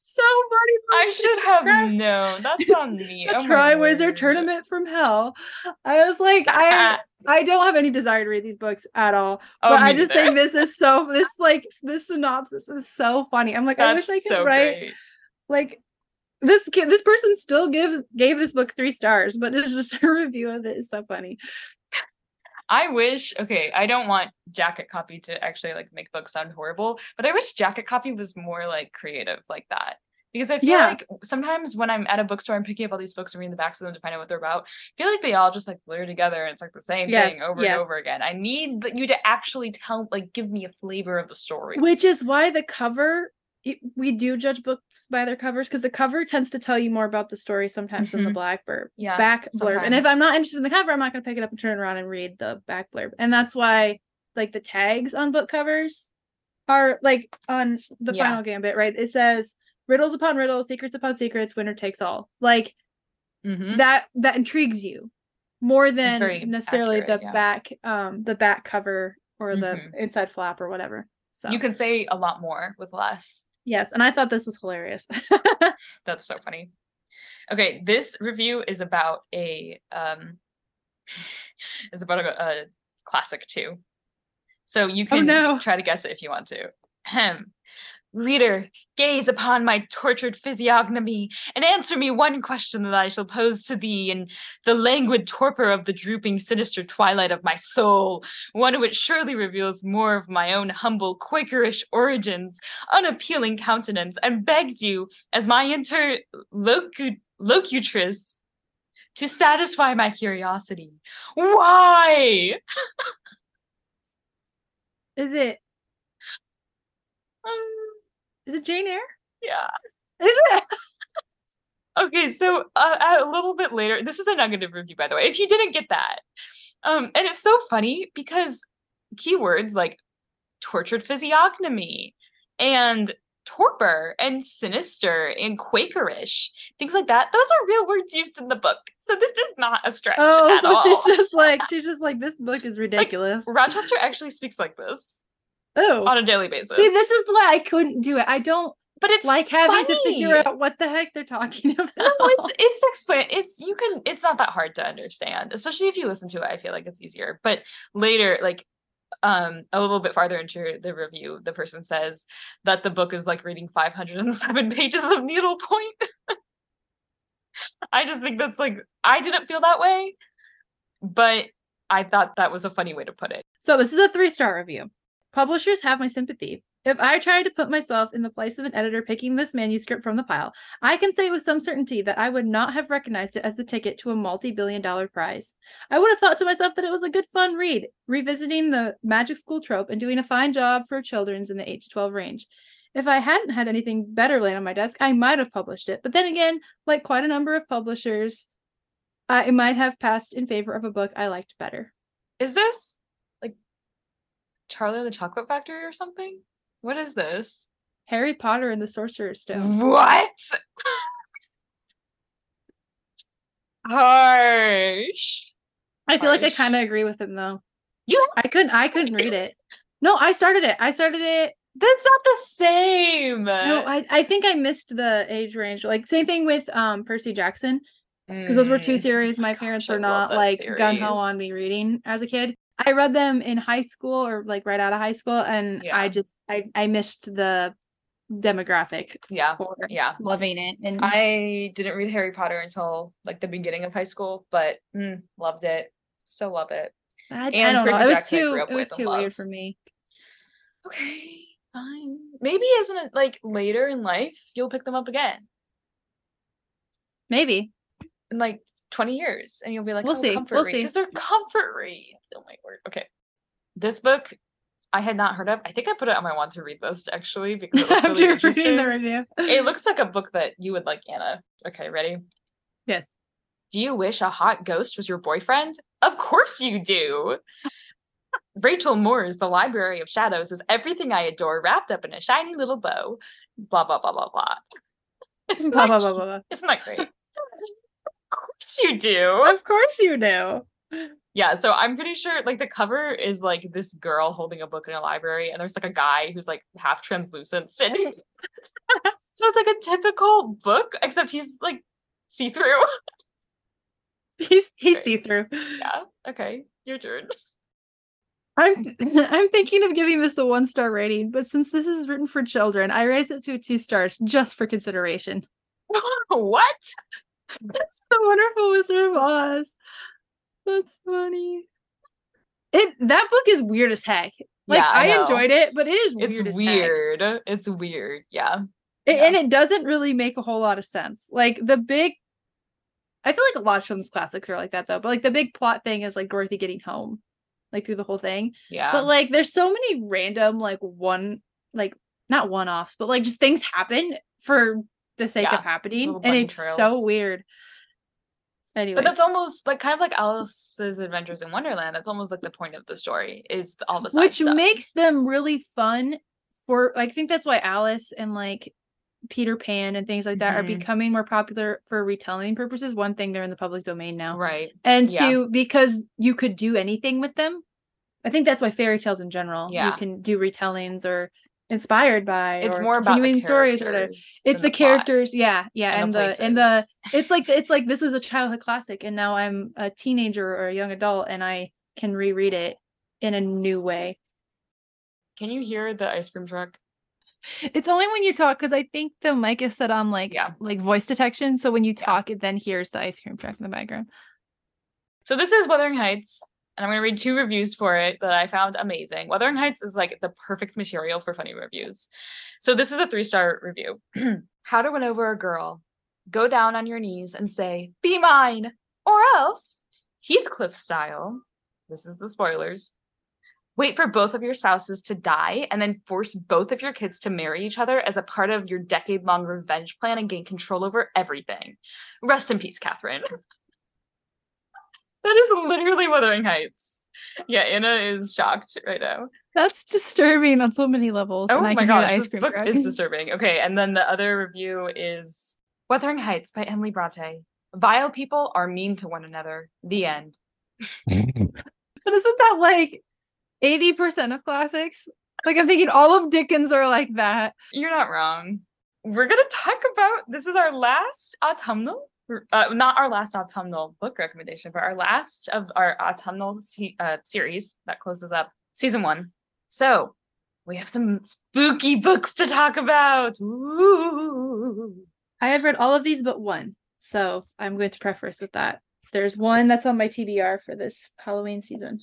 so funny. I should have known. That's on me. the Oh word. tournament from hell. I was like, I I don't have any desire to read these books at all. Oh, but I just think this is so this like this synopsis is so funny. I'm like, I wish I could so write great. like this kid this person still gives gave this book three stars, but it's just a review of it is so funny. I wish. Okay, I don't want Jacket Copy to actually like make books sound horrible, but I wish Jacket Copy was more like creative like that. Because I feel Yeah. like sometimes when I'm at a bookstore, I'm picking up all these books and reading the backs of them to find out what they're about. I feel like they all just like blur together and it's like the same Yes, thing over yes. and over again. I need you to actually tell, like, give me a flavor of the story. Which is why the cover it, we do judge books by their covers because the cover tends to tell you more about the story sometimes than the Mhm. black blurb. yeah, back blurb. And if. I'm not interested in the cover, I'm not going to pick it up and turn around and read the back blurb. And that's why, like, the tags on book covers are like on the Yeah. final gambit, right? It says riddles upon riddles, secrets upon secrets, winner takes all. Like Mhm. that that intrigues you more than necessarily accurate, the yeah. back um the back cover or the Mhm. inside flap or whatever. So you can say a lot more with less. Yes, and I thought this was hilarious. That's so funny. Okay, this review is about a um is about a, a classic too. So you Oh, can no. try to guess it if you want to. Ahem. Reader, gaze upon my tortured physiognomy, and answer me one question that I shall pose to thee in the languid torpor of the drooping, sinister twilight of my soul, one which surely reveals more of my own humble Quakerish origins, unappealing countenance, and begs you, as my interlocutress, to satisfy my curiosity. Why? Is it um, is it Jane Eyre? Yeah. Is it? okay, so uh, a little bit later, this is a negative review, by the way. If you didn't get that, um, and it's so funny because keywords like tortured physiognomy and torpor and sinister and quakerish things like that those are real words used in the book so this is not a stretch oh so all. she's just like she's just like this book is ridiculous like, rochester actually speaks like this Oh, on a daily basis. See, this is why I couldn't do it. I don't but it's like having funny. to figure out what the heck they're talking about. No, it's it's explain it's you can it's not that hard to understand, especially if you listen to it. I feel like it's easier. But later, like um a little bit farther into the review, the person says that the book is like reading 507 pages of needlepoint. I just think that's like I didn't feel that way, but I thought that was a funny way to put it. So this is a three star review. Publishers have my sympathy. If I tried to put myself in the place of an editor picking this manuscript from the pile, I can say with some certainty that I would not have recognized it as the ticket to a multi billion dollar prize. I would have thought to myself that it was a good fun read, revisiting the magic school trope and doing a fine job for children's in the 8 to 12 range. If I hadn't had anything better laid on my desk, I might have published it. But then again, like quite a number of publishers, I might have passed in favor of a book I liked better. Is this Charlie and the Chocolate Factory or something? What is this? Harry Potter and the Sorcerer's Stone. What? Harsh. I feel Harsh. like I kind of agree with him though. You I couldn't I couldn't read it. No, I started it. I started it. That's not the same. No, I I think I missed the age range. Like same thing with um Percy Jackson. Because mm. those were two mm. series my parents Gosh, were not like gun ho on me reading as a kid. I read them in high school or like right out of high school, and yeah. I just I I missed the demographic. Yeah, yeah, loving it. And I didn't read Harry Potter until like the beginning of high school, but mm, loved it. So love it. I, and I don't know. It was too it was too weird for me. Okay, fine. Maybe isn't it like later in life you'll pick them up again? Maybe. Like 20 years and you'll be like, we'll oh, see. comfort we'll read. see. Because they're comfort reads. Oh my word. Okay. This book I had not heard of. I think I put it on my want to read list actually because it looks really interesting. the review. it looks like a book that you would like, Anna. Okay, ready? Yes. Do you wish a hot ghost was your boyfriend? Of course you do. Rachel Moore's The Library of Shadows is everything I adore wrapped up in a shiny little bow. Blah blah blah blah blah. Isn't, blah, that, blah, blah, blah. Isn't that great? Course you do. Of course you do. Yeah, so I'm pretty sure like the cover is like this girl holding a book in a library, and there's like a guy who's like half translucent sitting. so it's like a typical book, except he's like see through. He's he's see through. Yeah. Okay. Your turn. I'm I'm thinking of giving this a one star rating, but since this is written for children, I raise it to two stars just for consideration. what? That's the wonderful Wizard of Oz. That's funny. It that book is weird as heck. Like yeah, I, I enjoyed it, but it is weird. It's weird. Heck. It's weird. Yeah. It, yeah. And it doesn't really make a whole lot of sense. Like the big I feel like a lot of children's classics are like that though. But like the big plot thing is like Dorothy getting home, like through the whole thing. Yeah. But like there's so many random like one like not one offs, but like just things happen for the sake yeah, of happening and it's trails. so weird anyway but that's almost like kind of like alice's adventures in wonderland that's almost like the point of the story is all the which stuff. makes them really fun for like, i think that's why alice and like peter pan and things like that mm-hmm. are becoming more popular for retelling purposes one thing they're in the public domain now right and yeah. two because you could do anything with them i think that's why fairy tales in general yeah. you can do retellings or inspired by it's more about continuing stories or it's the, the characters yeah yeah and, and the, the and the it's like it's like this was a childhood classic and now i'm a teenager or a young adult and i can reread it in a new way can you hear the ice cream truck It's only when you talk because I think the mic is set on like Yeah. like voice detection. So when you Yeah. talk, it then hears the ice cream truck in the background. So this is Wuthering Heights, and I'm going to read two reviews for it that I found amazing. Wuthering Heights is like the perfect material for funny reviews. So this is a three star review. How to win over a girl: go down on your knees and say, "Be mine," or else Heathcliff style. This is the spoilers. Wait for both of your spouses to die and then force both of your kids to marry each other as a part of your decade long revenge plan and gain control over everything. Rest in peace, Catherine. that is literally Wuthering Heights. Yeah, Anna is shocked right now. That's disturbing on so many levels. Oh my gosh, ice this book is disturbing. Okay, and then the other review is Wuthering Heights by Emily Bronte. Vile people are mean to one another. The end. But isn't that like 80% of classics? Like I'm thinking all of Dickens are like that. You're not wrong. We're gonna talk about this is our last autumnal, uh, not our last autumnal book recommendation, but our last of our autumnal se- uh, series that closes up season one. So we have some spooky books to talk about. Ooh. I have read all of these but one. So I'm going to preface with that. There's one that's on my TBR for this Halloween season.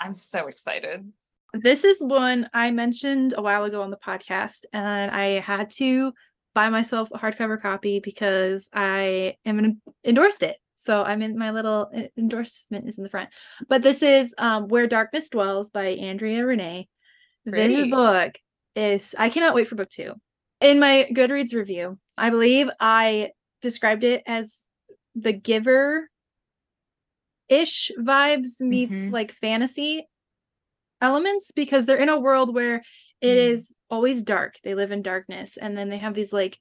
I'm so excited. This is one I mentioned a while ago on the podcast, and I had to buy myself a hardcover copy because I am an, endorsed it. So I'm in my little endorsement is in the front. But this is um, Where Darkness Dwells by Andrea Renae. Pretty. This book is I cannot wait for book two. In my Goodreads review, I believe I described it as the giver ish vibes meets Mhm. like fantasy elements because they're in a world where it Mm. is always dark. They live in darkness and then they have these like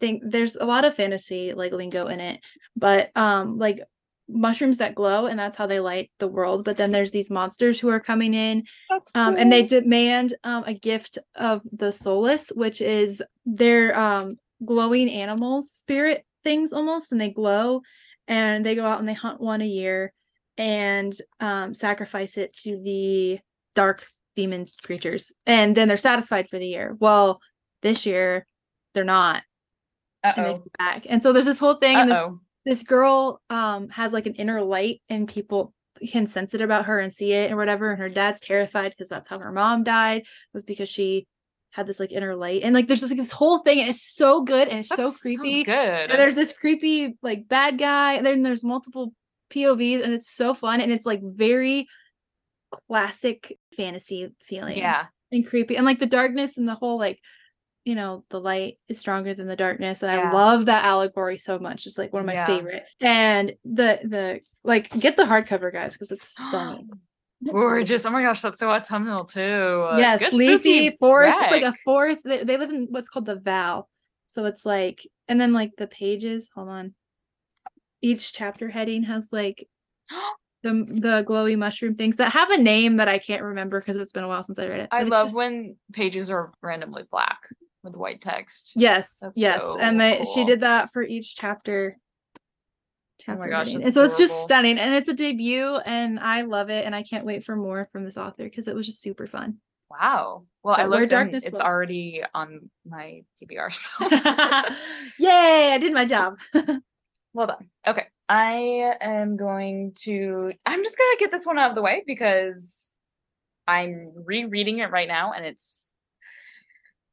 thing there's a lot of fantasy like lingo in it, but um like mushrooms that glow and that's how they light the world. But then there's these monsters who are coming in That's um, and they demand um, a gift of the soulless, which is their um, glowing animal spirit things almost, and they glow, and they go out and they hunt one a year and um, sacrifice it to the dark demon creatures, and then they're satisfied for the year. Well, this year they're not, and they Uh-oh. come back, and so there's this whole thing, and this this girl um has like an inner light and people can sense it about her and see it and whatever and her dad's terrified because that's how her mom died was because she had this like inner light and like there's just like this whole thing and it's so good and it's That so creepy Good. and there's this creepy like bad guy and then there's multiple povs and it's so fun and it's like very classic fantasy feeling yeah. and creepy and like the darkness and the whole like you know the light is stronger than the darkness and Yeah. i love that allegory so much it's like one of my Yeah. favorite and the the like get the hardcover guys because it's stunning Gorgeous. Oh my gosh, that's so autumnal too. yes Good leafy forest it's like a forest they, they live in what's called the val so it's like and then like the pages hold on each chapter heading has like the the glowy mushroom things that have a name that i can't remember because it's been a while since i read it I love just- when pages are randomly black with white text. Yes, That's yes, so and they, she did that for each chapter. Oh my gosh, and so it's just stunning, and it's a debut, and I love it, and I can't wait for more from this author because it was just super fun. Wow. Well, I But Where looked Darkness it's Was. already on my TBR. So Yay! I did my job. well done. Okay. I am going to I'm just gonna get this one out of the way because I'm rereading it right now and it's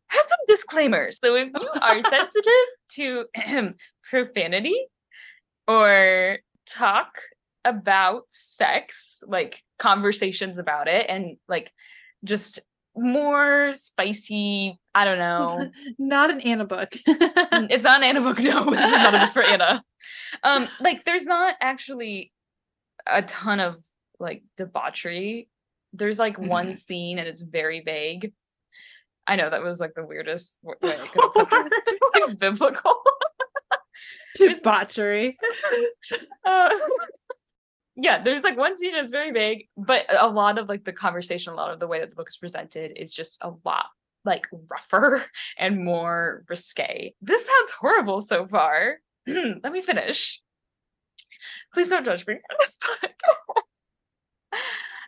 has some disclaimers. So if you are sensitive to profanity or talk about sex, like conversations about it and like just more spicy, I don't know. Not an Anna book. It's not an Anna book. No, this is not a book for Anna. Um, like there's not actually a ton of like debauchery. There's like one scene and it's very vague. I know that was like the weirdest way I could put that. like, biblical. Debauchery. Uh, yeah, there's like one scene that's very vague, but a lot of like the conversation, a lot of the way that the book is presented is just a lot like rougher and more risque. This sounds horrible so far. Let me finish. Please don't judge me for this book.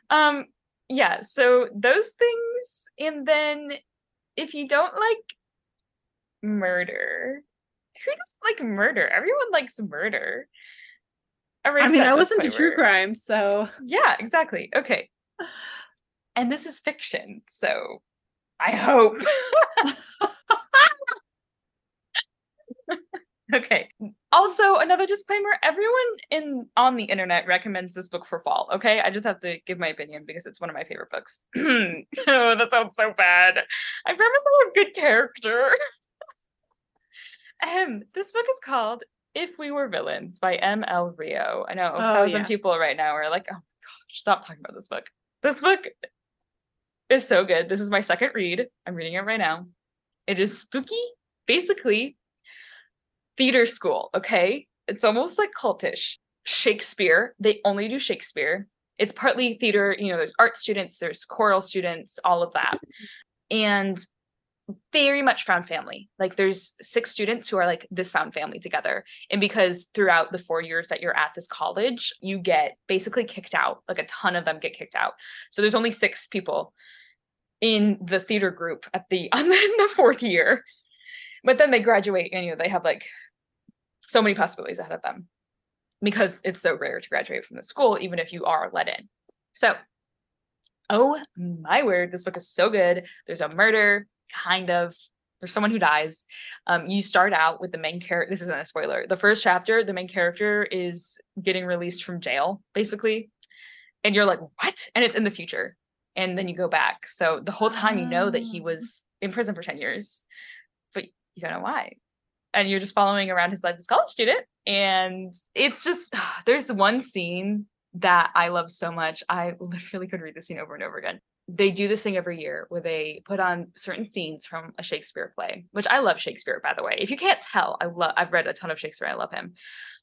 um, yeah, so those things, and then if you don't like murder, who doesn't like murder? Everyone likes murder. I mean, I listen to true crime, so yeah, exactly. Okay. And this is fiction, so I hope. okay. Also, another disclaimer: everyone in on the internet recommends this book for fall. Okay, I just have to give my opinion because it's one of my favorite books. oh, that sounds so bad. I promise I have a good character. um, this book is called "If We Were Villains" by M. L. Rio. I know a oh, thousand yeah. people right now are like, "Oh my gosh, stop talking about this book." This book is so good. This is my second read. I'm reading it right now. It is spooky, basically theater school, okay? It's almost like cultish. Shakespeare, they only do Shakespeare. It's partly theater, you know, there's art students, there's choral students, all of that. And very much found family. Like there's six students who are like this found family together. And because throughout the four years that you're at this college, you get basically kicked out. Like a ton of them get kicked out. So there's only six people in the theater group at the on the, fourth year. But then they graduate and you know they have like so many possibilities ahead of them because it's so rare to graduate from the school, even if you are let in. So, oh my word, this book is so good. There's a murder, kind of. There's someone who dies. Um, you start out with the main character. This isn't a spoiler. The first chapter, the main character is getting released from jail, basically. And you're like, what? And it's in the future. And then you go back. So the whole time you know that he was in prison for 10 years, but you don't know why and you're just following around his life as a college student. And it's just there's one scene that I love so much. I literally could read the scene over and over again. They do this thing every year where they put on certain scenes from a Shakespeare play, which I love Shakespeare, by the way. If you can't tell, I love I've read a ton of Shakespeare. I love him.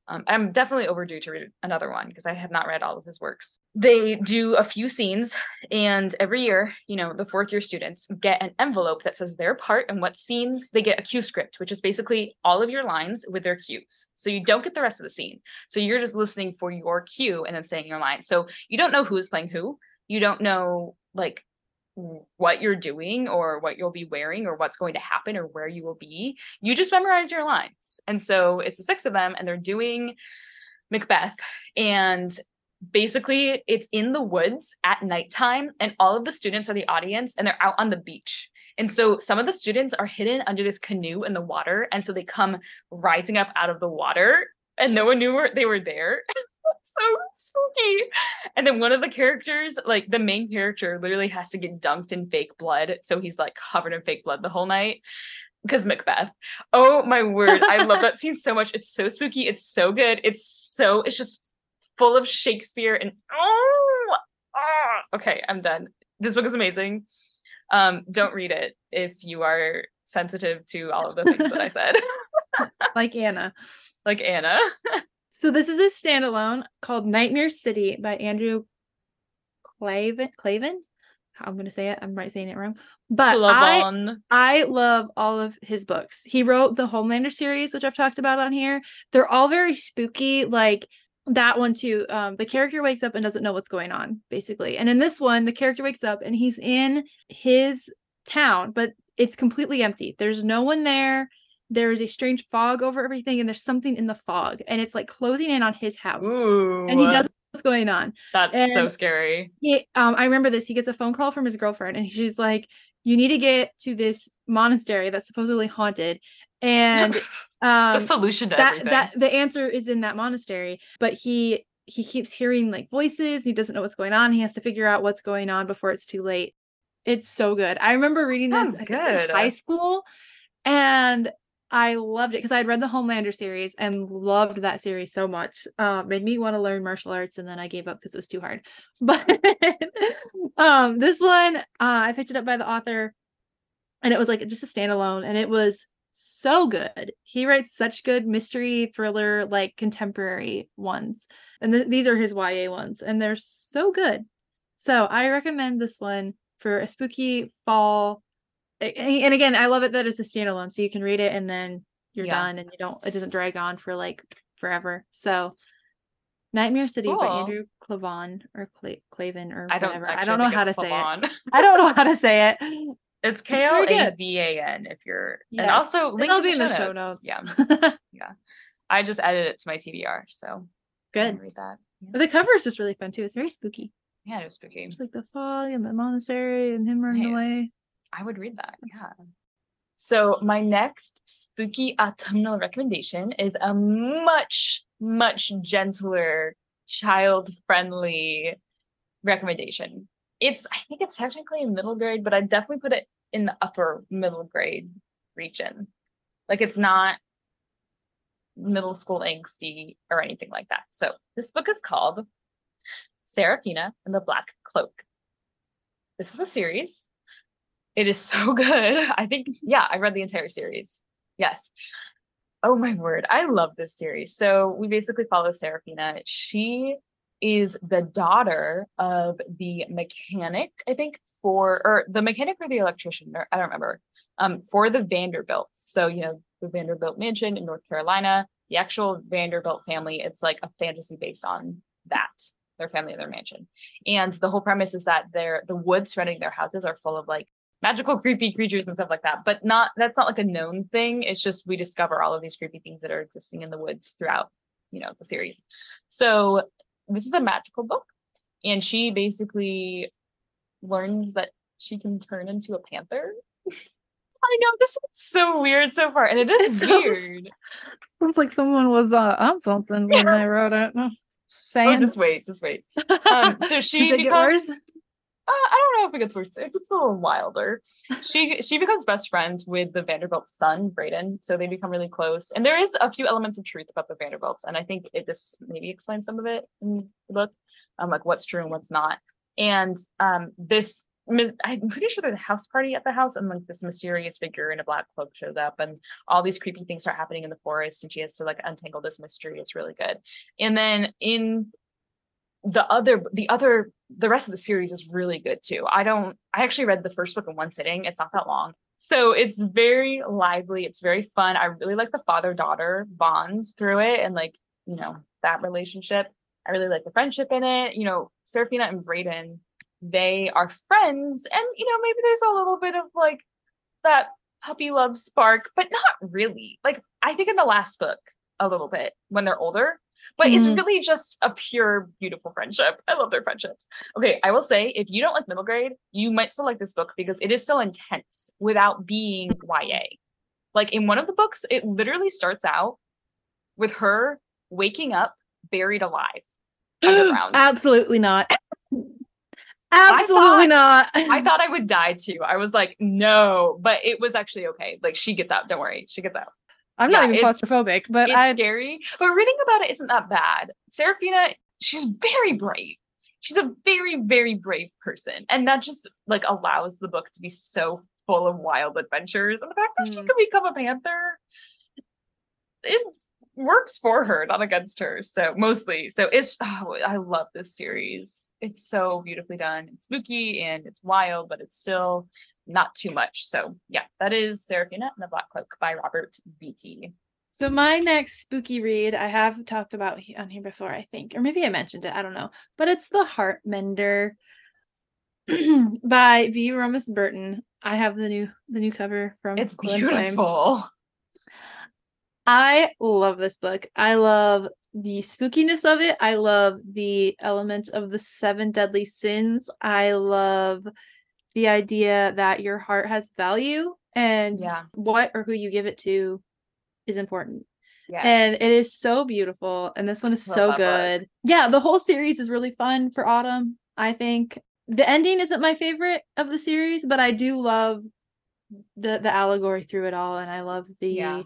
Um, I'm definitely overdue to read another one because I have not read all of his works. They do a few scenes, and every year, you know, the fourth year students get an envelope that says their part and what scenes they get a cue script, which is basically all of your lines with their cues. So you don't get the rest of the scene. So you're just listening for your cue and then saying your line. So you don't know who's playing who. You don't know like what you're doing or what you'll be wearing or what's going to happen or where you will be. You just memorize your lines. And so it's the six of them and they're doing Macbeth. And basically it's in the woods at nighttime and all of the students are the audience and they're out on the beach. And so some of the students are hidden under this canoe in the water. And so they come rising up out of the water and no one knew where they were there. so spooky. And then one of the characters, like the main character, literally has to get dunked in fake blood. So he's like covered in fake blood the whole night. Because Macbeth. Oh my word. I love that scene so much. It's so spooky. It's so good. It's so, it's just full of Shakespeare and oh, oh. okay, I'm done. This book is amazing. Um, don't read it if you are sensitive to all of the things that I said. like Anna. Like Anna. So this is a standalone called Nightmare City by Andrew. Klavan? How I'm going to say it. I'm right saying it wrong. But I, I love all of his books. He wrote the Homelander series, which I've talked about on here. They're all very spooky. Like that one too. Um, the character wakes up and doesn't know what's going on, basically. And in this one, the character wakes up and he's in his town, but it's completely empty. There's no one there there is a strange fog over everything and there's something in the fog and it's like closing in on his house Ooh, and he doesn't know what's going on. That's and so scary. he, um i remember this he gets a phone call from his girlfriend and she's like you need to get to this monastery that's supposedly haunted and um the solution to that, everything. that the answer is in that monastery but he he keeps hearing like voices he doesn't know what's going on he has to figure out what's going on before it's too late. It's so good. I remember reading Sounds this good. in high school and I loved it because I had read the Homelander series and loved that series so much. Uh, made me want to learn martial arts, and then I gave up because it was too hard. But um, this one, uh, I picked it up by the author, and it was like just a standalone, and it was so good. He writes such good mystery thriller, like contemporary ones, and th- these are his YA ones, and they're so good. So I recommend this one for a spooky fall and again, I love it that it's a standalone, so you can read it and then you're yeah. done, and you don't. It doesn't drag on for like forever. So, Nightmare City cool. by Andrew Clavon or Cla- Clavin or I whatever. I don't know how to Clavon. say it. I don't know how to say it. It's K L A V A N if you're Yes. and also link It'll in be in the show notes. Yeah. Yeah i just added it to my TBR, so Good. read that. Yeah, the cover is just really fun too. It's very spooky. yeah it was spooky. It's like the fog and the monastery and him running Nice. away. I would read that. Yeah. So my next spooky autumnal recommendation is a much, much gentler, child-friendly recommendation. It's I think it's technically middle grade, but I definitely put it in the upper middle grade region. Like it's not middle school angsty or anything like that. So this book is called Seraphina and the Black Cloak. This is a series. It is so good. I think, yeah, I read the entire series. Yes. Oh my word. I love this series. So we basically follow Seraphina. She is the daughter of the mechanic, I think, for or the mechanic or the electrician, or I don't remember. Um, for the Vanderbilt. So, you know, the Vanderbilt mansion in North Carolina, the actual Vanderbilt family, it's like a fantasy based on that, their family and their mansion. And the whole premise is that they're the woods surrounding their houses are full of like magical creepy creatures and stuff like that. But not that's not like a known thing. It's just we discover all of these creepy things that are existing in the woods throughout you know the series. So this is a magical book and she basically learns that she can turn into a panther. I know this is so weird so far and it is It sounds- weird. Sounds like someone was uh, on something when I wrote it. No, oh, saying. just wait just wait. Um so she Does it get becomes? Uh, I don't know if it gets worse. It gets a little wilder. She she becomes best friends with the Vanderbilt son, Braeden. So they become really close. And there is a few elements of truth about the Vanderbilts, and I think it just maybe explains some of it in the book, um, like what's true and what's not. And um, this I'm pretty sure there's a house party at the house, and like this mysterious figure in a black cloak shows up, and all these creepy things start happening in the forest, and she has to like untangle this mystery. It's really good. And then in the other the other the rest of the series is really good too. I don't I actually read the first book in one sitting. It's not that long. So it's very lively, it's very fun. I really like the father-daughter bonds through it and like, you know, that relationship. I really like the friendship in it. You know, Seraphina and Braeden, they are friends and you know, maybe there's a little bit of like that puppy love spark, but not really. Like I think in the last book a little bit when they're older, but it's Mhm. really just a pure beautiful friendship. I love their friendships. Okay i will say if you don't like middle grade you might still like this book because it is so intense without being ya like in one of the books it literally starts out with her waking up buried alive underground. Absolutely not. Absolutely not. i thought i would die too. I was like no. But it was actually okay. Like she gets out. Don't worry. She gets out I'm not even claustrophobic, but it's I scary but reading about it isn't that bad. Seraphina she's very brave. She's a very very brave person and that just like allows the book to be so full of wild adventures and the fact that she Mm. can become a panther it works for her not against her. So mostly so it's oh, i love this series. It's so beautifully done. It's spooky and it's wild but it's still not too much so yeah that is seraphina and the black cloak by robert beatty So my next spooky read I have talked about on here before, I think, or maybe I mentioned it. I don't know, but it's the Heart Mender by V. Romas Burton. I have the new the new cover from it's Flame. beautiful I love this book. I love the spookiness of it. I love the elements of the seven deadly sins. I love the idea that your heart has value and yeah what or who you give it to is important. yeah And it is so beautiful. And this one is Love so good. Yeah, the whole series is really fun for autumn, I think. The ending isn't my favorite of the series, but I do love the the allegory through it all. And I love the Yeah.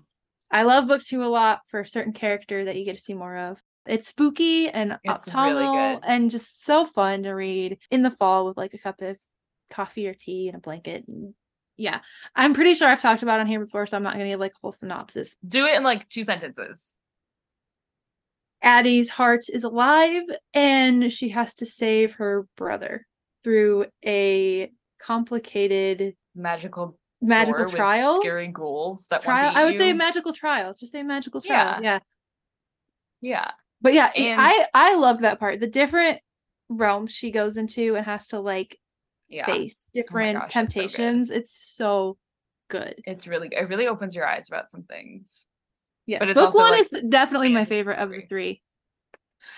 I love book two a lot for a certain character that you get to see more of. It's spooky and It's really autumnal good. and just so fun to read in the fall with like a cup of coffee or tea and a blanket. And yeah, I'm pretty sure I've talked about it on here before, so I'm not gonna give like a whole synopsis. do it in like two sentences Addie's heart is alive and she has to save her brother through a complicated magical magical trial. scary ghouls that Trial. I would say magical trial. Let's just say magical trial. Yeah. Yeah. yeah But yeah, And- I I loved that part. The different realms she goes into and has to like Yeah. face, oh different gosh, it's so temptations. it's so good. It's really it really opens your eyes about some things. Yes, But it's book one like, is definitely my favorite of the three.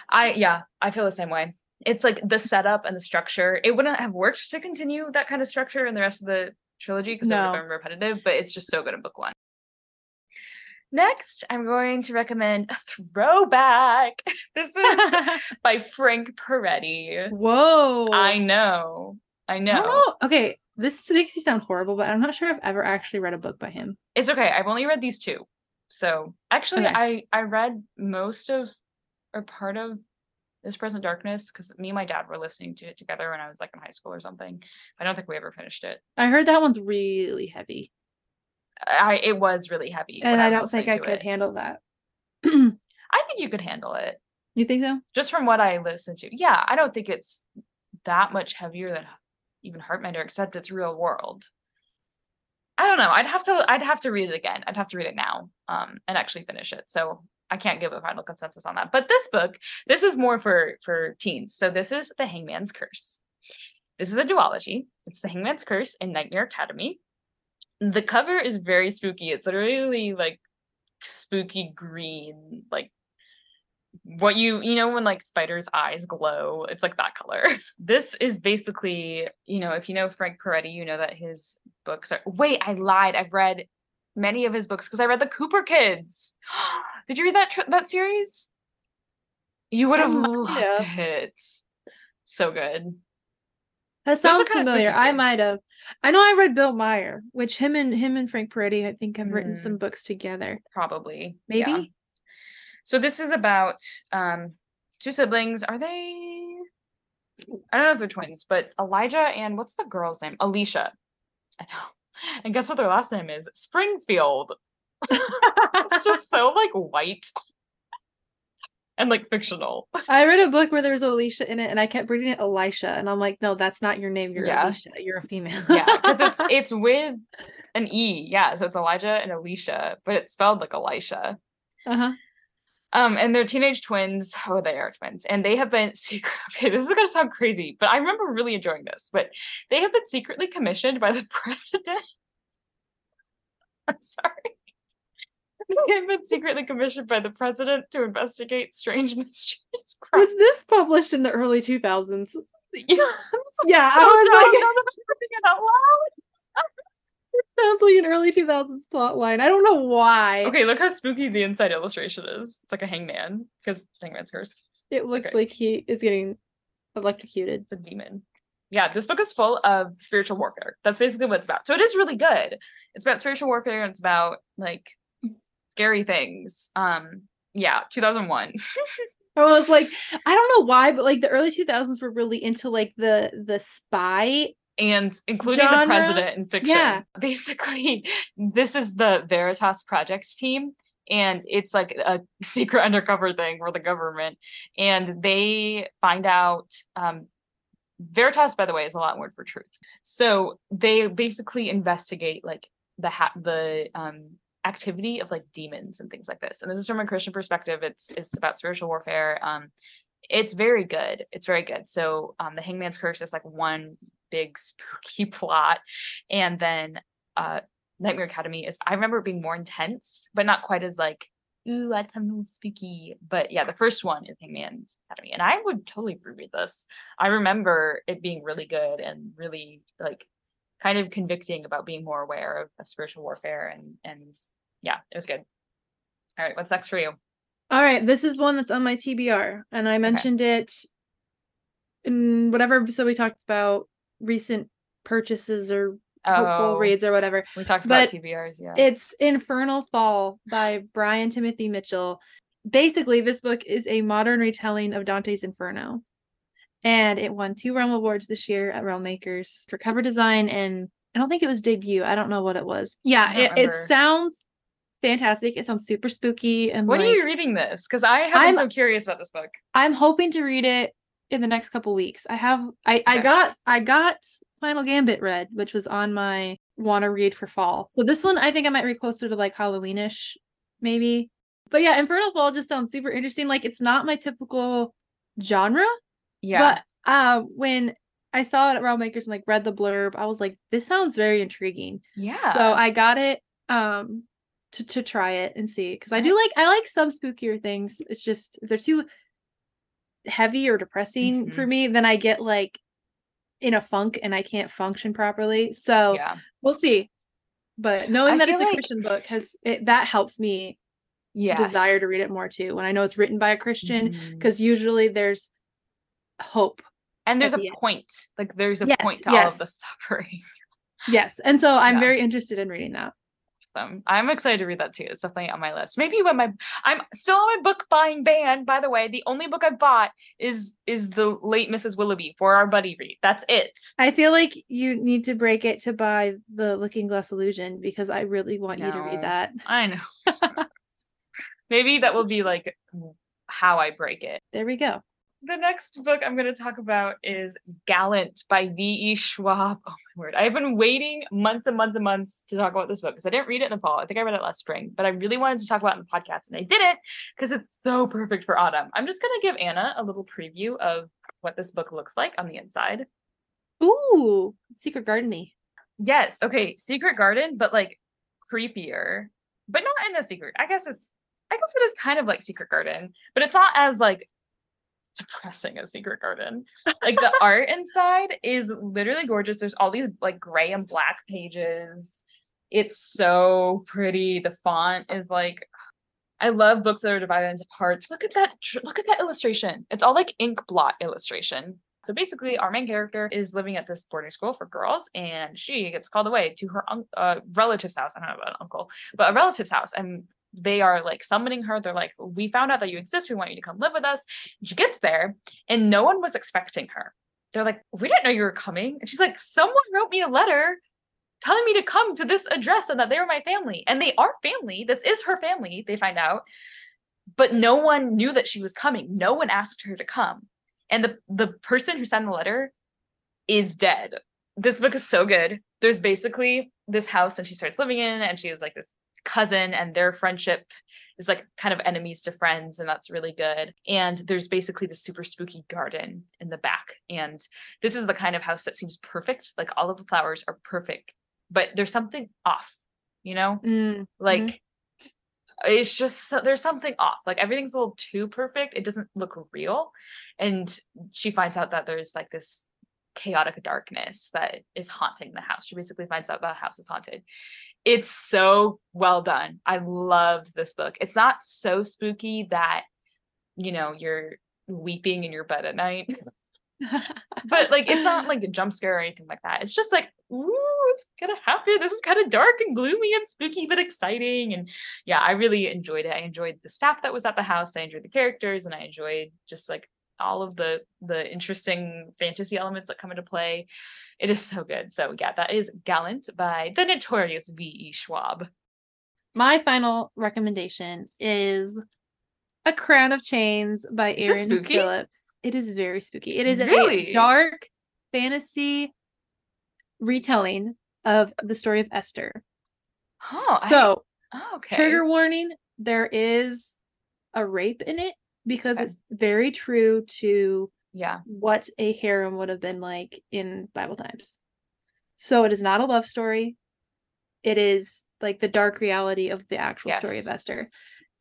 I yeah, I feel the same way. It's like the setup and the structure. It wouldn't have worked to continue that kind of structure in the rest of the trilogy because it would have been repetitive, but it's just so good in book one. Next, I'm going to recommend a throwback. This is by Frank Peretti. Whoa! I know. I I know. know. Okay, this makes me sound horrible, but I'm not sure I've ever actually read a book by him. It's okay. I've only read these two. So actually Okay. I I read most of or part of this present darkness because me and my dad were listening to it together when I was like in high school or something. I don't think we ever finished it. I heard that one's really heavy, I it was really heavy. and I was don't think I could it. handle that. I think you could handle it you think so? just from what I listened to. Yeah, I don't think it's that much heavier than even Heartmender, except it's real world. I don't know. I'd have to. I'd have to read it again. I'd have to read it now, um, and actually finish it. So I can't give a final consensus on that. But this book, this is more for for teens. So this is The Hangman's Curse. This is a duology. It's The Hangman's Curse and Nightmare Academy. The cover is very spooky. It's literally like spooky green, like what you you know when like spiders eyes glow it's like that color this is basically you know if you know frank peretti you know that his books are wait i lied i've read many of his books because i read the cooper kids did you read that tr- that series you would have loved have. it so good That sounds familiar. I might have. I know I read Bill Meyer, which him and him and Frank Peretti, I think, have written Mm. some books together. probably Maybe. yeah. So this is about um two siblings are they i don't know if they're twins but elijah and what's the girl's name alicia i know and guess what their last name is springfield it's just so like white and like fictional I read a book where there was Alicia in it, and I kept reading it Elisha, and I'm like, no, that's not your name. You're Yeah. Alicia. You're a female. yeah because it's it's with an e yeah so it's elijah and alicia but it's spelled like elisha uh-huh. Um, and they're teenage twins. Oh, they are twins, and they have been secret. Okay, this is gonna sound crazy, but I remember really enjoying this. But they have been secretly commissioned by the president. I'm sorry. They have been secretly commissioned by the president to investigate strange mysteries. Was this published in the early 2000s? Yeah, Yeah, I I was like, that I'm reading it out loud. sounds like an early 2000s plot line. I don't know why. Okay, look how spooky the inside illustration is. It's like a hangman because Hangman's Curse. It looked Okay. like he is getting electrocuted. It's a demon. Yeah, this book is full of spiritual warfare. That's basically what it's about. So it is really good. It's about spiritual warfare and it's about like scary things. Um, yeah, 2001. I was like, I don't know why, but like the early 2000s were really into like the the spy. And including the president in fiction. Yeah. Basically, this is the Veritas project team. And it's like a secret undercover thing for the government. And they find out um, Veritas, by the way, is a Latin word for truth. So they basically investigate like the ha- the um, activity of like demons and things like this. And this is from a Christian perspective. It's it's about spiritual warfare. Um, it's very good. It's very good. So um, the Hangman's Curse is like one big spooky plot, and then uh, Nightmare Academy is. I remember being more intense, but not quite as like ooh, I something spooky. But yeah, the first one is Hangman's Academy, and I would totally reread this. I remember it being really good and really like kind of convicting about being more aware of, of spiritual warfare and and yeah, it was good. All right, what's next for you? All right, this is one that's on my TBR, and I mentioned it in whatever episode we talked about recent purchases or hopeful Oh, reads or whatever. we talked about TBRs, yeah. It's Infernal Fall by Brian Timothy Mitchell. Basically, this book is a modern retelling of Dante's Inferno. And it won two Realm Awards this year at Realm Makers for cover design and I don't think it was debut. I don't know what it was. Yeah, it, it sounds fantastic. It sounds super spooky and when like are you reading this? Because I have I'm- been so curious about this book. I'm hoping to read it in the next couple weeks. I have I I got I got Final Gambit read, which was on my want to read for fall. So this one I think I might read closer to like Halloweenish maybe. But yeah, Infernal Fall just sounds super interesting. Like it's not my typical genre, Yeah. but uh when I saw it at Realm Makers and like read the blurb. I was like, this sounds very intriguing. Yeah. So I got it um to to try it and see because I do like I like some spookier things. It's just if they're too heavy or depressing for Mhm. me, then I get like in a funk and I can't function properly. So yeah. we'll see. But knowing I that it's a like- Christian book has it that helps me Yeah. desire to read it more too. When I know it's written by a Christian, because usually there's hope. And there's a the end. point. Like there's a Yes, point to all of the suffering. Yes. And so I'm Yeah. very interested in reading that. Them. I'm excited to read that too. It's definitely on my list. Maybe when my I'm still on my book buying ban. By the way, the only book I bought is is the late Mrs. Willoughby for our buddy read. That's it. I feel like you need to break it to buy the Looking Glass Illusion because I really want you to read that. I know. Maybe that will be like how I break it. There we go. The next book I'm going to talk about is Gallant by V.E. Schwab. Oh my word. I've been waiting months and months and months to talk about this book because I didn't read it in the fall. I think I read it last spring, but I really wanted to talk about it in the podcast and I didn't because it's so perfect for autumn. I'm just going to give Anna a little preview of what this book looks like on the inside. Ooh, Secret Gardeny. Yes. Okay. Secret Garden, but like creepier, but not in the secret. I guess it's, I guess it is kind of like Secret Garden, but it's not as like depressing as Secret Garden. Like the art inside is literally gorgeous. There's all these like gray and black pages. It's so pretty. The font is like, I love books that are divided into parts. Look at that. Look at that illustration. It's all like ink blot illustration. So basically, our main character is living at this boarding school for girls, and she gets called away to her un- uh, relative's house. I don't know about an uncle, but a relative's house, and they are like summoning her. They're like, "We found out that you exist. We want you to come live with us." She gets there, and no one was expecting her. They're like, "We didn't know you were coming," and she's like, "Someone wrote me a letter." Telling me to come to this address and that they were my family. And they are family. This is her family, they find out. But no one knew that she was coming. No one asked her to come and the the person who signed the letter is dead. This book is so good. There's basically this house and she starts living in and she has like this cousin and their friendship is like kind of enemies to friends and that's really good. And there's basically this super spooky garden in the back and this is the kind of house that seems perfect. Like all of the flowers are perfect, but there's something off, you know? Mm, Like it's just there's something off. Like everything's a little too perfect. It doesn't look real. And she finds out that there's like this chaotic darkness that is haunting the house. She basically finds out the house is haunted. It's so well done. I loved this book. It's not so spooky that you know you're weeping in your bed at night but like it's not like a jump scare or anything like that. It's just like, ooh, it's gonna happen. This is kind of dark and gloomy and spooky, but exciting. And yeah, I really enjoyed it. I enjoyed the staff that was at the house. I enjoyed the characters, and I enjoyed just like all of the the interesting fantasy elements that come into play. It is so good. So yeah, that is Gallant by the notorious V. E. Schwab. My final recommendation is A Crown of Chains by this Aaron? Phillips. It is very spooky. It is Really? a dark fantasy retelling of the story of Esther. Oh, I- So, oh, okay. trigger warning, there is a rape in it because Okay. it's very true to Yeah. what a harem would have been like in Bible times. So it is not a love story. It is like the dark reality of the actual story of Esther.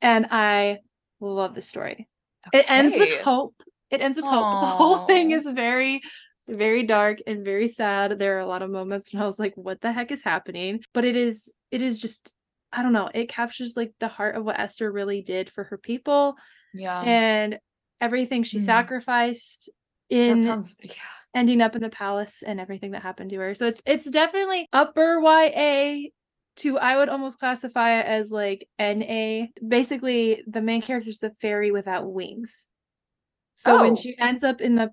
And I love the story. It ends with hope. It ends with hope. The whole thing is very, very dark and very sad. There are a lot of moments when I was like, what the heck is happening? But it is, it is just, I don't know, it captures like the heart of what Esther really did for her people Yeah. and everything she Mm. sacrificed in sounds yeah. ending up in the palace and everything that happened to her. So it's it's definitely upper YA to I would almost classify it as like NA. Basically, the main character is a fairy without wings. So when Oh. she ends up in the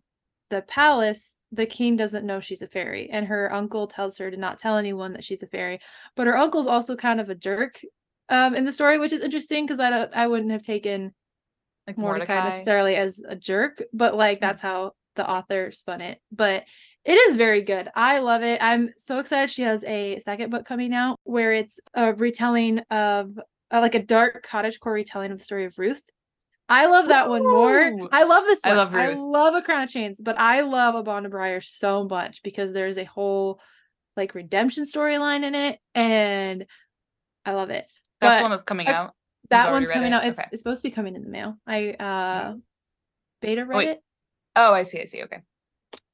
the palace, the king doesn't know she's a fairy, and her uncle tells her to not tell anyone that she's a fairy. But her uncle's also kind of a jerk um in the story, which is interesting because I don't I wouldn't have taken Like Mordecai, Mordecai. necessarily as a jerk, but like Mm. that's how the author spun it. But it is very good. I love it. I'm so excited she has a second book coming out where it's a retelling of uh, like a dark cottagecore retelling of the story of Ruth. I love that one more. I love this I one. love I love A Crown of Chains, but I love A Bond of Briar so much because there's a whole like redemption storyline in it, and I love it. That's But one that's coming I- out. That one's coming it? out. It's Okay. it's supposed to be coming in the mail. I uh beta read wait. it, Oh, I see. I see. Okay.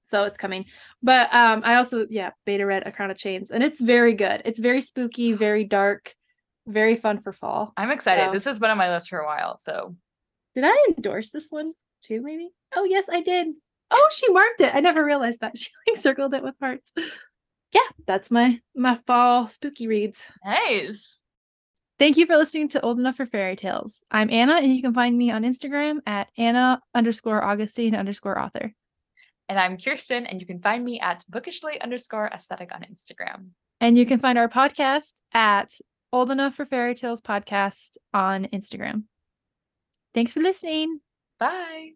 so it's coming. But um I also yeah beta read A Crown of Chains, and it's very good. It's very spooky, very dark, very fun for fall. I'm excited. So- This has been on my list for a while. So Did I endorse this one too? Maybe. Oh yes, I did. Oh, she marked it. I never realized that she like circled it with hearts. Yeah, that's my my fall spooky reads. nice. Thank you for listening to Old Enough for Fairy Tales. I'm Anna, and you can find me on Instagram at Anna underscore Augustine underscore author. And I'm Kyrsten, and you can find me at bookishly underscore aesthetic on Instagram. And you can find our podcast at Old Enough for Fairy Tales podcast on Instagram. Thanks for listening. Bye.